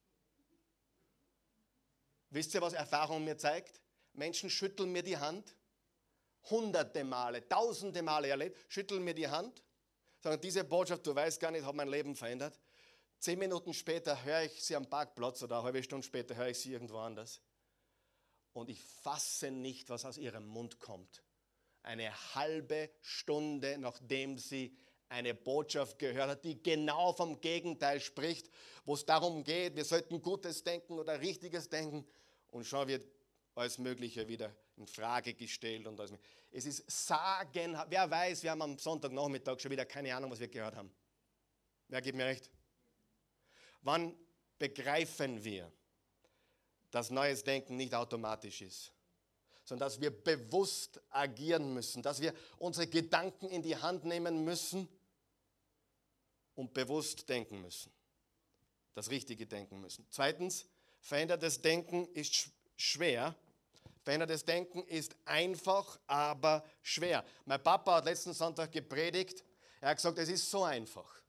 Speaker 1: Wisst ihr, was Erfahrung mir zeigt? Menschen schütteln mir die Hand, hunderte Male, tausende Male erlebt, schütteln mir die Hand, sagen, diese Botschaft, du weißt gar nicht, hat mein Leben verändert. Zehn Minuten später höre ich sie am Parkplatz oder eine halbe Stunde später höre ich sie irgendwo anders. Und ich fasse nicht, was aus ihrem Mund kommt. Eine halbe Stunde, nachdem sie eine Botschaft gehört hat, die genau vom Gegenteil spricht, wo es darum geht, wir sollten Gutes denken oder Richtiges denken. Und schon wird alles Mögliche wieder in Frage gestellt. Und alles. Es ist sagen, wer weiß, wir haben am Sonntagnachmittag schon wieder keine Ahnung, was wir gehört haben. Wer gibt mir recht? Wann begreifen wir, dass neues Denken nicht automatisch ist, sondern dass wir bewusst agieren müssen, dass wir unsere Gedanken in die Hand nehmen müssen und bewusst denken müssen, das Richtige denken müssen. Zweitens, verändertes Denken ist schwer. Verändertes Denken ist einfach, aber schwer. Mein Papa hat letzten Sonntag gepredigt. Er hat gesagt, es ist so einfach.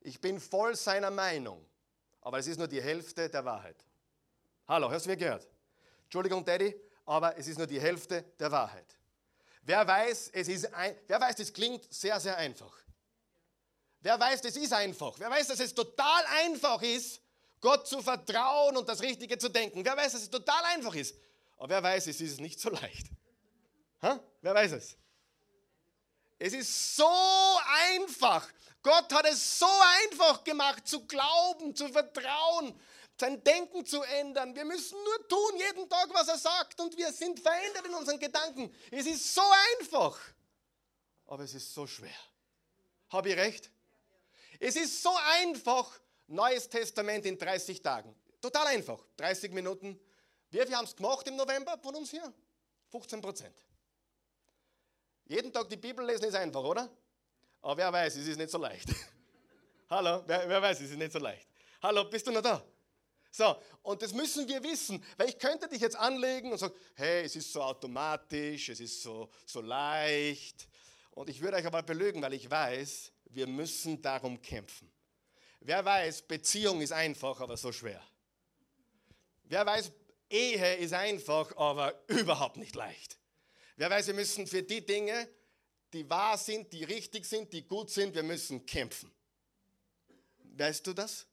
Speaker 1: Ich bin voll seiner Meinung, aber es ist nur die Hälfte der Wahrheit. Hallo, hast du mir gehört? Entschuldigung, Daddy, aber es ist nur die Hälfte der Wahrheit. Wer weiß, es ist ein, wer weiß, das klingt sehr, sehr einfach. Wer weiß, das ist einfach. Wer weiß, dass es total einfach ist, Gott zu vertrauen und das Richtige zu denken. Wer weiß, dass es total einfach ist. Aber wer weiß, es ist nicht so leicht. Ha? Wer weiß es? Es ist so einfach. Gott hat es so einfach gemacht, zu glauben, zu vertrauen, sein Denken zu ändern. Wir müssen nur tun, jeden Tag, was er sagt, und wir sind verändert in unseren Gedanken. Es ist so einfach, aber es ist so schwer. Habe ich recht? Es ist so einfach, Neues Testament in 30 Tagen. Total einfach, 30 Minuten. Wir, wir haben es gemacht im November von uns hier. 15 Prozent. Jeden Tag die Bibel lesen ist einfach, oder? Aber wer weiß, es ist nicht so leicht. Hallo, wer, wer weiß, es ist nicht so leicht. Hallo, bist du noch da? So, und das müssen wir wissen, weil ich könnte dich jetzt anlegen und sagen, hey, es ist so automatisch, es ist so, so leicht. Und ich würde euch aber belügen, weil ich weiß, wir müssen darum kämpfen. Wer weiß, Beziehung ist einfach, aber so schwer. Wer weiß, Ehe ist einfach, aber überhaupt nicht leicht. Wer weiß, wir müssen für die Dinge, die wahr sind, die richtig sind, die gut sind, wir müssen kämpfen. Weißt du das?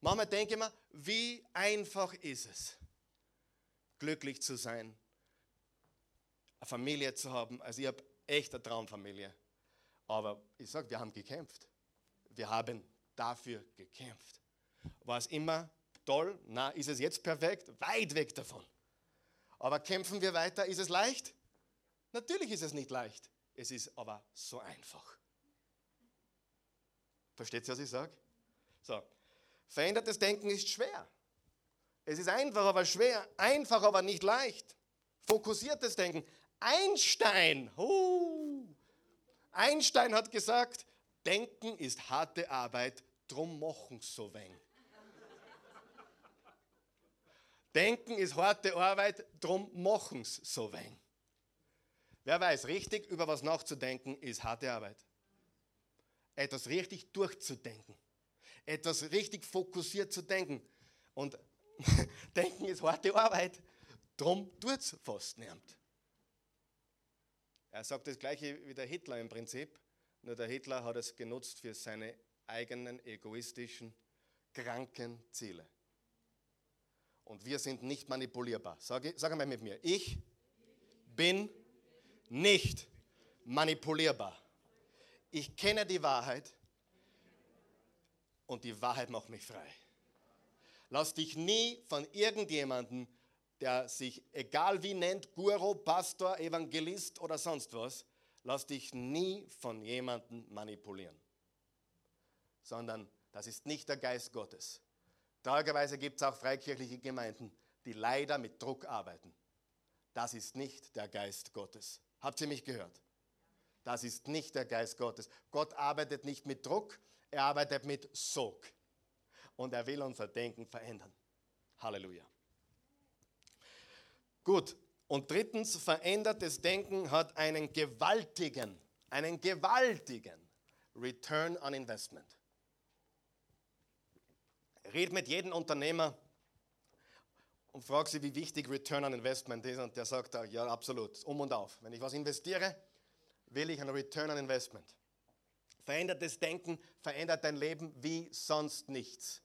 Speaker 1: Manchmal denke ich mir, wie einfach ist es, glücklich zu sein, eine Familie zu haben. Also ich habe echt eine Traumfamilie. Aber ich sage, wir haben gekämpft. Wir haben dafür gekämpft. War es immer toll? Na, ist es jetzt perfekt? Weit weg davon. Aber kämpfen wir weiter? Ist es leicht? Natürlich ist es nicht leicht. Es ist aber so einfach. Versteht ihr, was ich sage? So, verändertes Denken ist schwer. Es ist einfach, aber schwer. Einfach, aber nicht leicht. Fokussiertes Denken. Einstein, uh, Einstein hat gesagt, Denken ist harte Arbeit, drum machen so wenig. Denken ist harte Arbeit, drum machen so wenig. Wer weiß, richtig über was nachzudenken ist harte Arbeit. Etwas richtig durchzudenken. Etwas richtig fokussiert zu denken. Und Denken ist harte Arbeit. Drum tut es fast niemand. Er sagt das gleiche wie der Hitler im Prinzip, nur der Hitler hat es genutzt für seine eigenen egoistischen, kranken Ziele. Und wir sind nicht manipulierbar. Sag, sag einmal mit mir, ich bin nicht manipulierbar. Ich kenne die Wahrheit und die Wahrheit macht mich frei. Lass dich nie von irgendjemandem, der sich egal wie nennt, Guru, Pastor, Evangelist oder sonst was, lass dich nie von jemandem manipulieren. Sondern das ist nicht der Geist Gottes. Traurigerweise gibt es auch freikirchliche Gemeinden, die leider mit Druck arbeiten. Das ist nicht der Geist Gottes. Habt ihr mich gehört? Das ist nicht der Geist Gottes. Gott arbeitet nicht mit Druck, er arbeitet mit Sog. Und er will unser Denken verändern. Halleluja. Gut. Und drittens, verändertes Denken hat einen gewaltigen, einen gewaltigen Return on Investment. Red mit jedem Unternehmer und frag sie, wie wichtig Return on Investment ist. Und der sagt, ja, absolut, um und auf. Wenn ich was investiere, will ich einen Return on Investment. Verändertes Denken verändert dein Leben wie sonst nichts.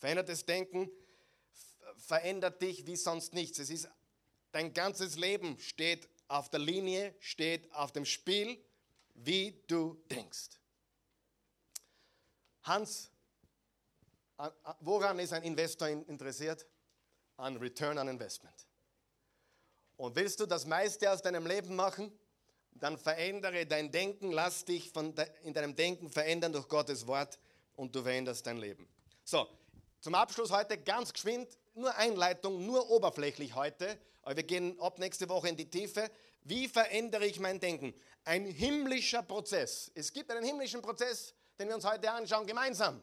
Speaker 1: Verändertes Denken verändert dich wie sonst nichts. Es ist dein ganzes Leben steht auf der Linie, steht auf dem Spiel, wie du denkst. Hans, woran ist ein Investor interessiert? An Return on Investment. Und willst du das meiste aus deinem Leben machen? Dann verändere dein Denken, lass dich von de, in deinem Denken verändern durch Gottes Wort und du veränderst dein Leben. So, zum Abschluss heute ganz geschwind, nur Einleitung, nur oberflächlich heute, aber wir gehen ab nächste Woche in die Tiefe. Wie verändere ich mein Denken? Ein himmlischer Prozess. Es gibt einen himmlischen Prozess, den wir uns heute anschauen, gemeinsam.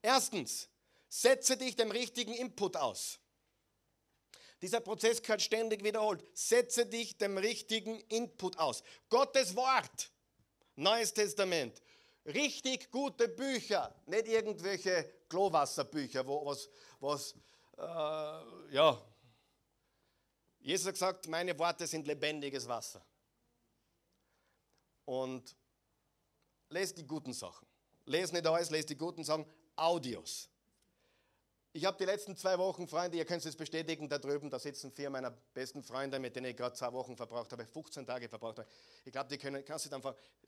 Speaker 1: Erstens, setze dich dem richtigen Input aus. Dieser Prozess gehört ständig wiederholt. Setze dich dem richtigen Input aus. Gottes Wort, Neues Testament, richtig gute Bücher, nicht irgendwelche Klowasserbücher, wo was, was äh, ja. Jesus hat gesagt, meine Worte sind lebendiges Wasser. Und lest die guten Sachen. Lest nicht alles, lest die guten Sachen. Audios. Ich habe die letzten zwei Wochen Freunde, ihr könnt es bestätigen, da drüben, da sitzen vier meiner besten Freunde, mit denen ich gerade zwei Wochen verbracht habe, 15 Tage verbracht habe. Ich glaube, die können, kannst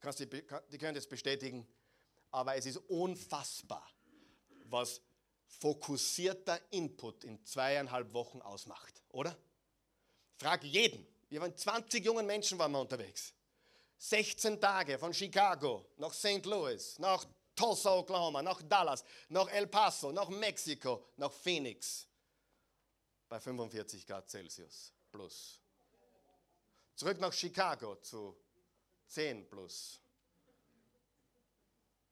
Speaker 1: kannst die, die können das bestätigen. Aber es ist unfassbar, was fokussierter Input in zweieinhalb Wochen ausmacht, oder? Frag jeden. Wir waren 20 jungen Menschen waren wir unterwegs. 16 Tage von Chicago nach St. Louis, nach Tulsa, Oklahoma, nach Dallas, nach El Paso, nach Mexiko, nach Phoenix. Bei 45 Grad Celsius plus. Zurück nach Chicago zu 10 plus.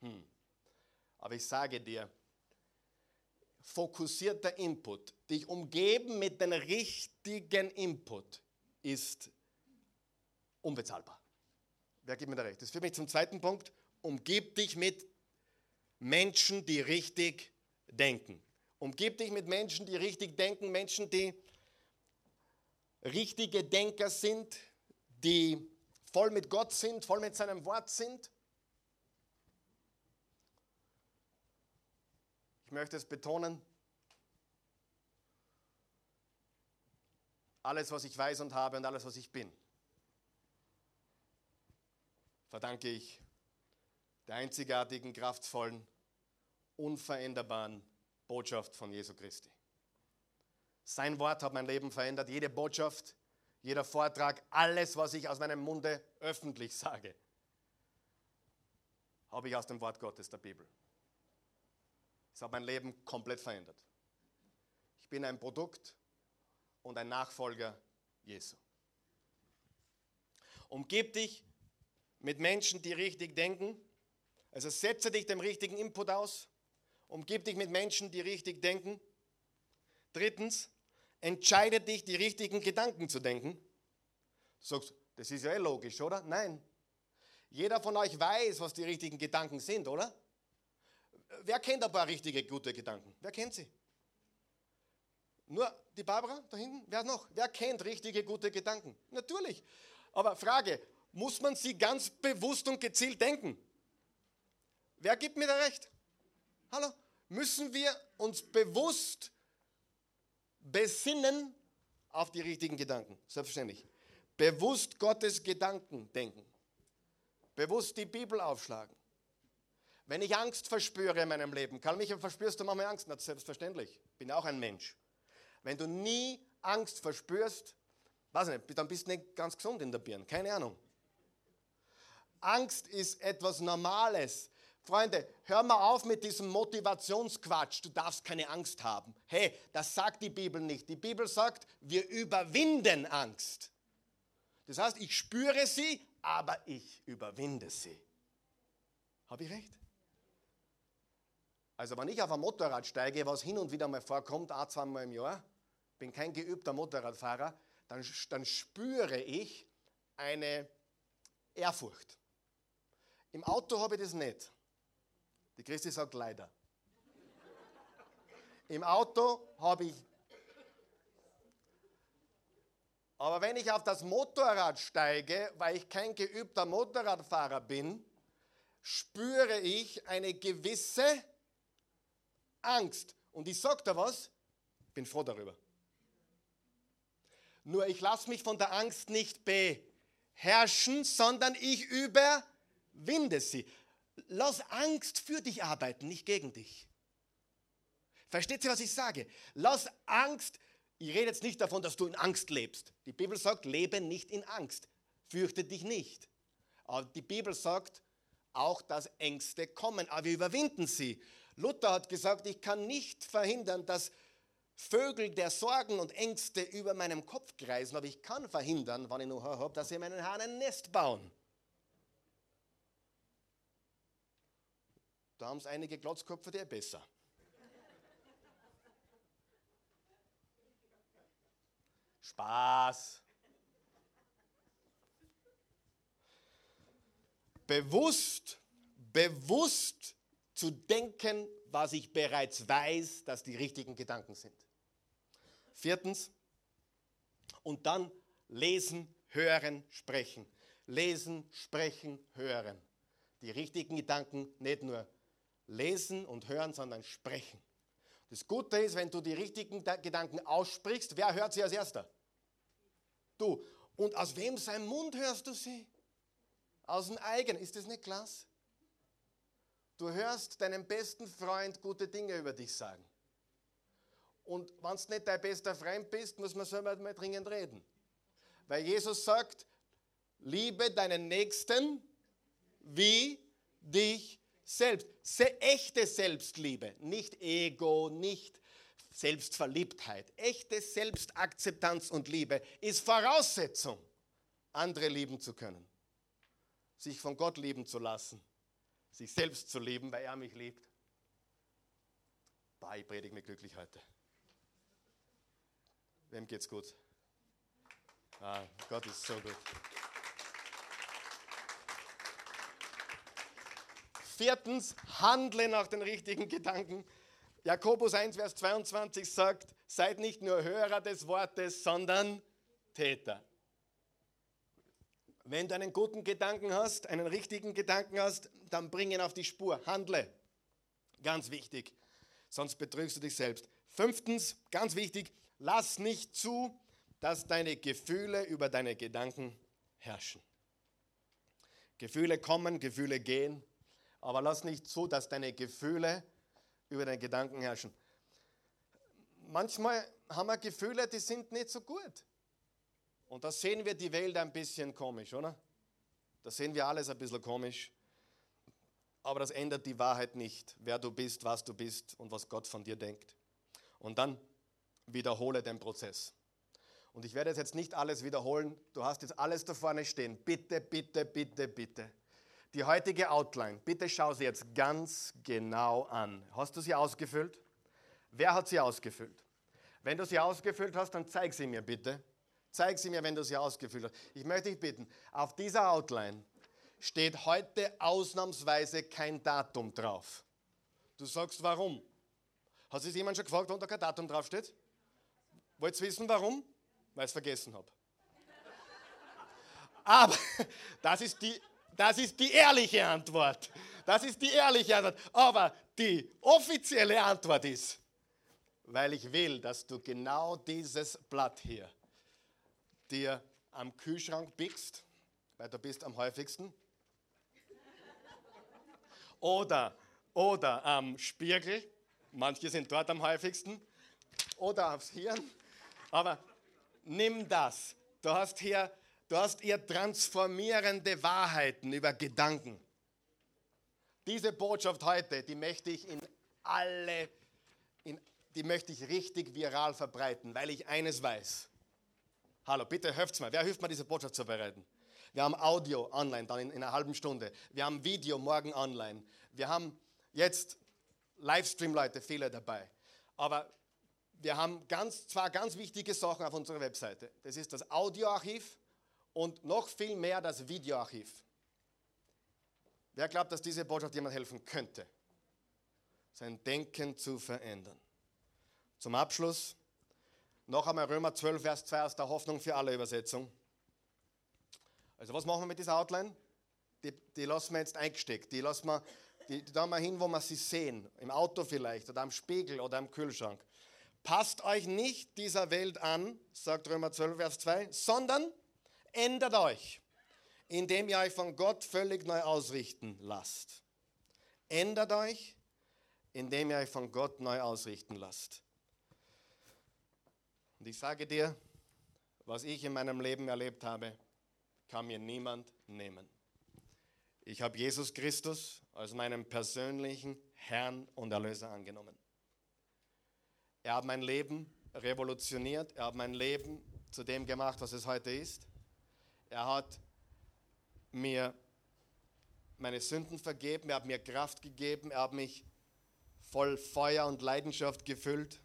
Speaker 1: Hm. Aber ich sage dir, fokussierter Input, dich umgeben mit dem richtigen Input, ist unbezahlbar. Wer gibt mir da recht? Das führt mich zum zweiten Punkt. Umgib dich mit Menschen, die richtig denken. Umgib dich mit Menschen, die richtig denken, Menschen, die richtige Denker sind, die voll mit Gott sind, voll mit seinem Wort sind. Ich möchte es betonen, alles, was ich weiß und habe und alles, was ich bin, verdanke ich der einzigartigen, kraftvollen unveränderbaren Botschaft von Jesu Christi. Sein Wort hat mein Leben verändert. Jede Botschaft, jeder Vortrag, alles, was ich aus meinem Munde öffentlich sage, habe ich aus dem Wort Gottes, der Bibel. Es hat mein Leben komplett verändert. Ich bin ein Produkt und ein Nachfolger Jesu. Umgib dich mit Menschen, die richtig denken. Also setze dich dem richtigen Input aus. Umgib dich mit Menschen, die richtig denken. Drittens, entscheide dich, die richtigen Gedanken zu denken. Du sagst, das ist ja eh logisch, oder? Nein. Jeder von euch weiß, was die richtigen Gedanken sind, oder? Wer kennt ein paar richtige, gute Gedanken? Wer kennt sie? Nur die Barbara da hinten? Wer noch? Wer kennt richtige, gute Gedanken? Natürlich. Aber Frage, muss man sie ganz bewusst und gezielt denken? Wer gibt mir da recht? Hallo? Müssen wir uns bewusst besinnen auf die richtigen Gedanken? Selbstverständlich. Bewusst Gottes Gedanken denken. Bewusst die Bibel aufschlagen. Wenn ich Angst verspüre in meinem Leben, Karl Michael, verspürst du manchmal Angst? Na, selbstverständlich. Bin auch ein Mensch. Wenn du nie Angst verspürst, weiß nicht, dann bist du nicht ganz gesund in der Birne. Keine Ahnung. Angst ist etwas Normales. Freunde, hör mal auf mit diesem Motivationsquatsch. Du darfst keine Angst haben. Hey, das sagt die Bibel nicht. Die Bibel sagt, wir überwinden Angst. Das heißt, ich spüre sie, aber ich überwinde sie. Habe ich recht? Also wenn ich auf ein Motorrad steige, was hin und wieder mal vorkommt, ein, zweimal im Jahr, bin kein geübter Motorradfahrer, dann, dann spüre ich eine Ehrfurcht. Im Auto habe ich das nicht. Die Christi sagt leider. Im Auto habe ich. Aber wenn ich auf das Motorrad steige, weil ich kein geübter Motorradfahrer bin, spüre ich eine gewisse Angst. Und ich sage da was, bin froh darüber. Nur ich lasse mich von der Angst nicht beherrschen, sondern ich überwinde sie. Lass Angst für dich arbeiten, nicht gegen dich. Versteht ihr, was ich sage? Lass Angst, ich rede jetzt nicht davon, dass du in Angst lebst. Die Bibel sagt, lebe nicht in Angst. Fürchte dich nicht. Aber die Bibel sagt auch, dass Ängste kommen, aber wir überwinden sie. Luther hat gesagt, ich kann nicht verhindern, dass Vögel der Sorgen und Ängste über meinem Kopf kreisen, aber ich kann verhindern, wenn ich noch habe, dass sie meinen Haaren ein Nest bauen. Da haben es einige Glotzköpfe, der besser. Spaß. Bewusst, bewusst zu denken, was ich bereits weiß, dass die richtigen Gedanken sind. Viertens, und dann lesen, hören, sprechen. Lesen, sprechen, hören. Die richtigen Gedanken nicht nur lesen und hören, sondern sprechen. Das Gute ist, wenn du die richtigen Gedanken aussprichst, wer hört sie als erster? Du. Und aus wem sein Mund hörst du sie? Aus dem eigenen. Ist das nicht klasse? Du hörst deinem besten Freund gute Dinge über dich sagen. Und wenn du nicht dein bester Freund bist, muss man selber mal dringend reden. Weil Jesus sagt, liebe deinen Nächsten wie dich selbst. Se echte Selbstliebe, nicht Ego, nicht Selbstverliebtheit. Echte Selbstakzeptanz und Liebe ist Voraussetzung, andere lieben zu können. Sich von Gott lieben zu lassen sich selbst zu lieben, weil er mich liebt. Bah, ich predige mich glücklich heute. Wem geht's gut? Ah, Gott ist so gut. Viertens, handle nach den richtigen Gedanken. Jakobus 1, Vers 22 sagt, seid nicht nur Hörer des Wortes, sondern Täter. Wenn du einen guten Gedanken hast, einen richtigen Gedanken hast, dann bring ihn auf die Spur. Handle. Ganz wichtig. Sonst betrügst du dich selbst. Fünftens, ganz wichtig, lass nicht zu, dass deine Gefühle über deine Gedanken herrschen. Gefühle kommen, Gefühle gehen, aber lass nicht zu, dass deine Gefühle über deine Gedanken herrschen. Manchmal haben wir Gefühle, die sind nicht so gut. Und da sehen wir die Welt ein bisschen komisch, oder? Da sehen wir alles ein bisschen komisch. Aber das ändert die Wahrheit nicht, wer du bist, was du bist und was Gott von dir denkt. Und dann wiederhole den Prozess. Und ich werde jetzt nicht alles wiederholen. Du hast jetzt alles da vorne stehen. Bitte, bitte, bitte, bitte. Die heutige Outline, bitte schau sie jetzt ganz genau an. Hast du sie ausgefüllt? Wer hat sie ausgefüllt? Wenn du sie ausgefüllt hast, dann zeig sie mir bitte. Zeig sie mir, wenn du sie ausgefüllt hast. Ich möchte dich bitten, auf dieser Outline steht heute ausnahmsweise kein Datum drauf. Du sagst, warum? Hat sich jemand schon gefragt, warum da kein Datum drauf steht? Wollt ihr wissen, warum? Weil ich es vergessen habe. Aber das ist, die, das ist die ehrliche Antwort. Das ist die ehrliche Antwort. Aber die offizielle Antwort ist, weil ich will, dass du genau dieses Blatt hier dir am Kühlschrank biegst, weil du bist am häufigsten. Oder, oder am Spiegel, manche sind dort am häufigsten. Oder aufs Hirn. Aber nimm das. Du hast hier, du hast hier transformierende Wahrheiten über Gedanken. Diese Botschaft heute, die möchte ich in alle, in, die möchte ich richtig viral verbreiten, weil ich eines weiß. Hallo, bitte helft mir. Wer hilft mir, diese Botschaft zu bereiten? Wir haben Audio online, dann in, in einer halben Stunde. Wir haben Video morgen online. Wir haben jetzt Livestream-Leute, viele dabei. Aber wir haben ganz, zwei ganz wichtige Sachen auf unserer Webseite. Das ist das Audioarchiv und noch viel mehr das Videoarchiv. Wer glaubt, dass diese Botschaft jemand helfen könnte, sein Denken zu verändern? Zum Abschluss noch einmal Römer 12, Vers 2 aus der Hoffnung für alle Übersetzung. Also was machen wir mit dieser Outline? Die, die lassen wir jetzt eingesteckt. Die lassen wir, die, die wir hin, wo wir sie sehen. Im Auto vielleicht oder am Spiegel oder am Kühlschrank. Passt euch nicht dieser Welt an, sagt Römer 12, Vers 2, sondern ändert euch, indem ihr euch von Gott völlig neu ausrichten lasst. Ändert euch, indem ihr euch von Gott neu ausrichten lasst. Und ich sage dir, was ich in meinem Leben erlebt habe, kann mir niemand nehmen. Ich habe Jesus Christus als meinen persönlichen Herrn und Erlöser angenommen. Er hat mein Leben revolutioniert. Er hat mein Leben zu dem gemacht, was es heute ist. Er hat mir meine Sünden vergeben. Er hat mir Kraft gegeben. Er hat mich voll Feuer und Leidenschaft gefüllt.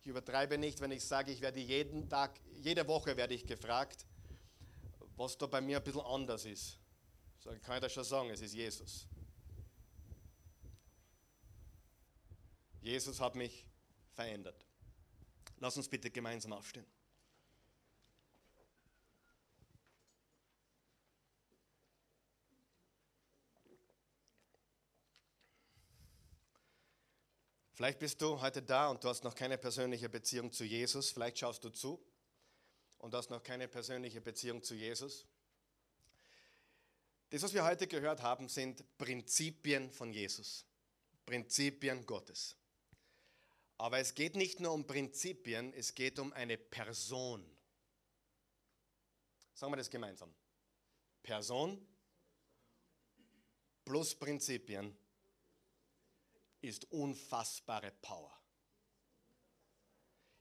Speaker 1: Ich übertreibe nicht, wenn ich sage, ich werde jeden Tag, jede Woche werde ich gefragt, was da bei mir ein bisschen anders ist. So kann ich das schon sagen, es ist Jesus. Jesus hat mich verändert. Lass uns bitte gemeinsam aufstehen. Vielleicht bist du heute da und du hast noch keine persönliche Beziehung zu Jesus. Vielleicht schaust du zu und hast noch keine persönliche Beziehung zu Jesus. Das, was wir heute gehört haben, sind Prinzipien von Jesus. Prinzipien Gottes. Aber es geht nicht nur um Prinzipien, es geht um eine Person. Sagen wir das gemeinsam. Person plus Prinzipien ist unfassbare Power.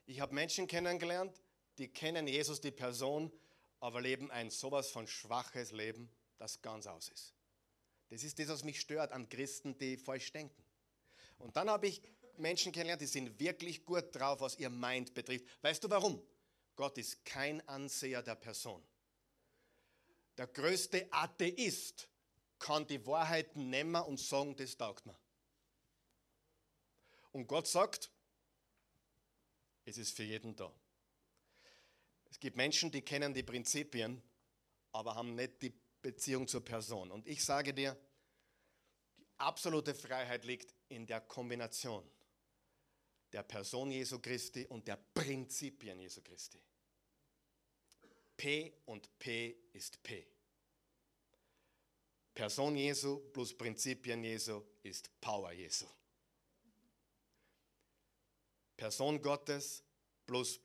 Speaker 1: Ich habe Menschen kennengelernt, die kennen Jesus, die Person, aber leben ein sowas von schwaches Leben, das ganz aus ist. Das ist das, was mich stört an Christen, die falsch denken. Und dann habe ich Menschen kennengelernt, die sind wirklich gut drauf, was ihr Mind betrifft. Weißt du warum? Gott ist kein Anseher der Person. Der größte Atheist kann die Wahrheiten nehmen und sagen, das taugt mir. Und Gott sagt, es ist für jeden da. Es gibt Menschen, die kennen die Prinzipien, aber haben nicht die Beziehung zur Person. Und ich sage dir, die absolute Freiheit liegt in der Kombination der Person Jesu Christi und der Prinzipien Jesu Christi. P und P ist P. Person Jesu plus Prinzipien Jesu ist Power Jesu. Person Gottes plus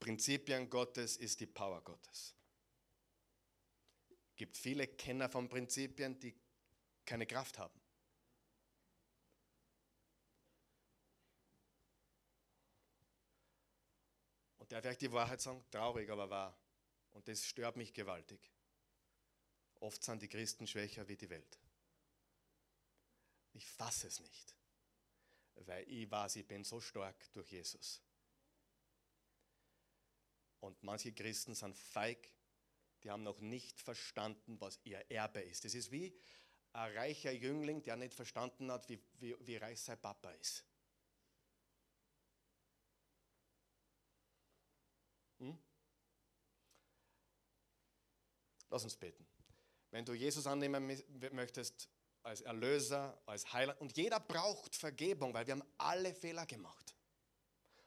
Speaker 1: Prinzipien Gottes ist die Power Gottes. Es gibt viele Kenner von Prinzipien, die keine Kraft haben. darf ich die Wahrheit sagen? Traurig, aber wahr. Und das stört mich gewaltig. Oft sind die Christen schwächer wie die Welt. Ich fasse es nicht, weil ich weiß, ich bin so stark durch Jesus. Und manche Christen sind feig, die haben noch nicht verstanden, was ihr Erbe ist. Das ist wie ein reicher Jüngling, der nicht verstanden hat, wie, wie, wie reich sein Papa ist. Hm? Lass uns beten. Wenn du Jesus annehmen möchtest als Erlöser, als Heiler, und jeder braucht Vergebung, weil wir haben alle Fehler gemacht.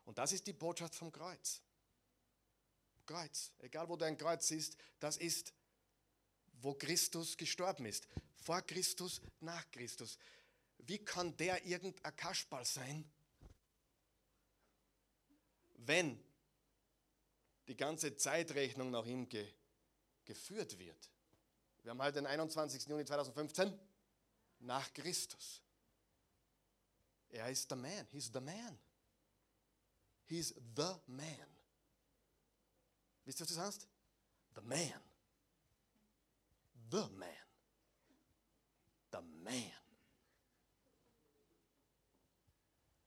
Speaker 1: Und das ist die Botschaft vom Kreuz. Kreuz, egal wo du ein Kreuz siehst, das ist, wo Christus gestorben ist. Vor Christus, nach Christus. Wie kann der irgendein Kaschball sein, wenn die ganze Zeitrechnung nach ihm ge geführt wird? Wir haben halt den 21. Juni 2015 nach Christus. Er ist der Man. He's the man. He's the man. Wisst ihr, was das heißt? The man. The man. The man.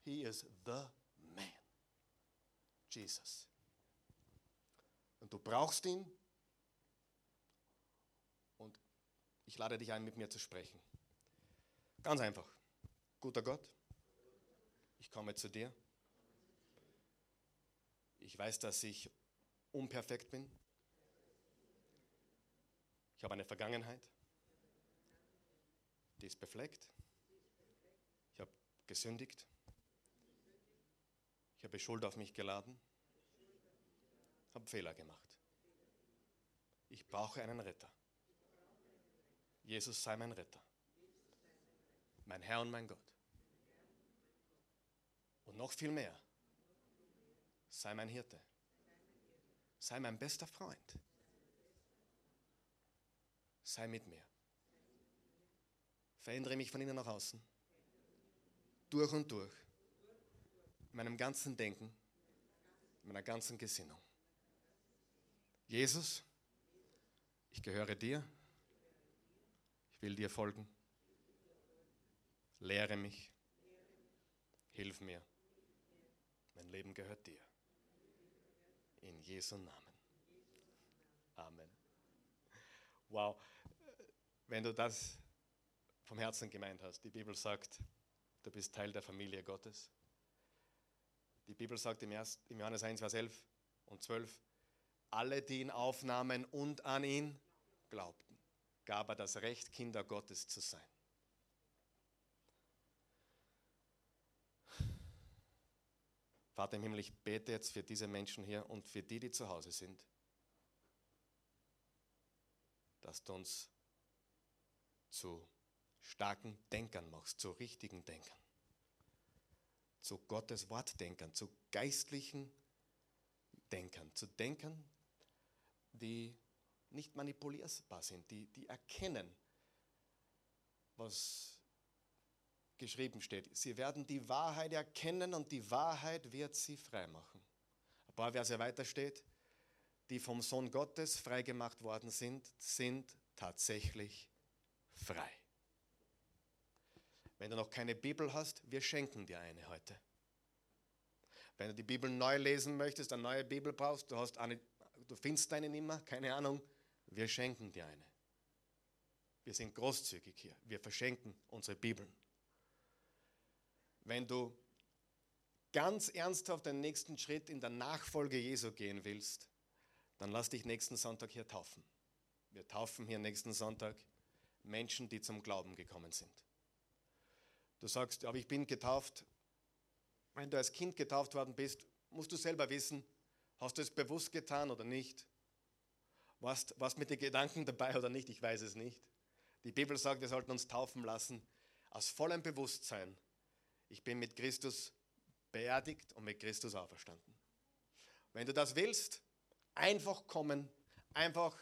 Speaker 1: He is the man. Jesus. Und du brauchst ihn. Und ich lade dich ein, mit mir zu sprechen. Ganz einfach. Guter Gott, ich komme zu dir. Ich weiß, dass ich unperfekt bin. Ich habe eine Vergangenheit, die ist befleckt. Ich habe gesündigt. Ich habe Schuld auf mich geladen. Habe Fehler gemacht. Ich brauche einen Retter. Jesus sei mein Retter. Mein Herr und mein Gott. Und noch viel mehr. Sei mein Hirte. Sei mein bester Freund. Sei mit mir. Verändere mich von innen nach außen. Durch und durch. In meinem ganzen Denken. In meiner ganzen Gesinnung. Jesus, ich gehöre dir. Ich will dir folgen. Lehre mich. Hilf mir. Mein Leben gehört dir. In Jesu Namen. Amen. Wow. Wenn du das vom Herzen gemeint hast, die Bibel sagt, du bist Teil der Familie Gottes. Die Bibel sagt im, Johannes 1, Vers 11 und 12, alle, die ihn aufnahmen und an ihn glaubten, gab er das Recht, Kinder Gottes zu sein. Vater im Himmel, ich bete jetzt für diese Menschen hier und für die, die zu Hause sind, dass du uns zu starken Denkern machst, zu richtigen Denkern, zu Gottes Wortdenkern, zu geistlichen Denkern, zu Denkern, die nicht manipulierbar sind, die, die erkennen, was geschrieben steht. Sie werden die Wahrheit erkennen und die Wahrheit wird sie frei machen. Ein paar Verse weiter steht, die vom Sohn Gottes freigemacht worden sind, sind tatsächlich frei. Wenn du noch keine Bibel hast, wir schenken dir eine heute. Wenn du die Bibel neu lesen möchtest, eine neue Bibel brauchst, du, hast eine, du findest eine nicht mehr, keine Ahnung, wir schenken dir eine. Wir sind großzügig hier. Wir verschenken unsere Bibeln. Wenn du ganz ernsthaft den nächsten Schritt in der Nachfolge Jesu gehen willst, dann lass dich nächsten Sonntag hier taufen. Wir taufen hier nächsten Sonntag Menschen, die zum Glauben gekommen sind. Du sagst, aber ich bin getauft. Wenn du als Kind getauft worden bist, musst du selber wissen, hast du es bewusst getan oder nicht? Warst, warst mit den Gedanken dabei oder nicht? Ich weiß es nicht. Die Bibel sagt, wir sollten uns taufen lassen aus vollem Bewusstsein, ich bin mit Christus beerdigt und mit Christus auferstanden. Wenn du das willst, einfach kommen, einfach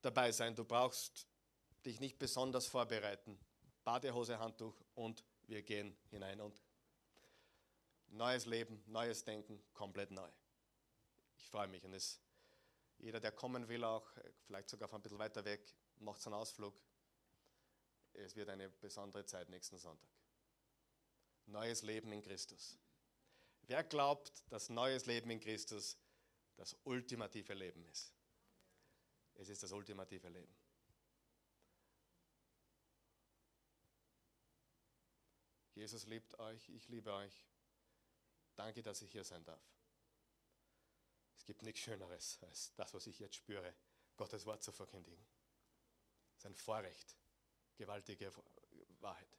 Speaker 1: dabei sein. Du brauchst dich nicht besonders vorbereiten. Badehose, Handtuch und wir gehen hinein und neues Leben, neues Denken, komplett neu. Ich freue mich und es, jeder, der kommen will, auch vielleicht sogar von ein bisschen weiter weg, macht einen Ausflug. Es wird eine besondere Zeit nächsten Sonntag neues Leben in Christus. Wer glaubt, dass neues Leben in Christus das ultimative Leben ist? Es ist das ultimative Leben. Jesus liebt euch, ich liebe euch. Danke, dass ich hier sein darf. Es gibt nichts Schöneres als das, was ich jetzt spüre, Gottes Wort zu verkündigen. Es ist ein Vorrecht, gewaltige Wahrheit.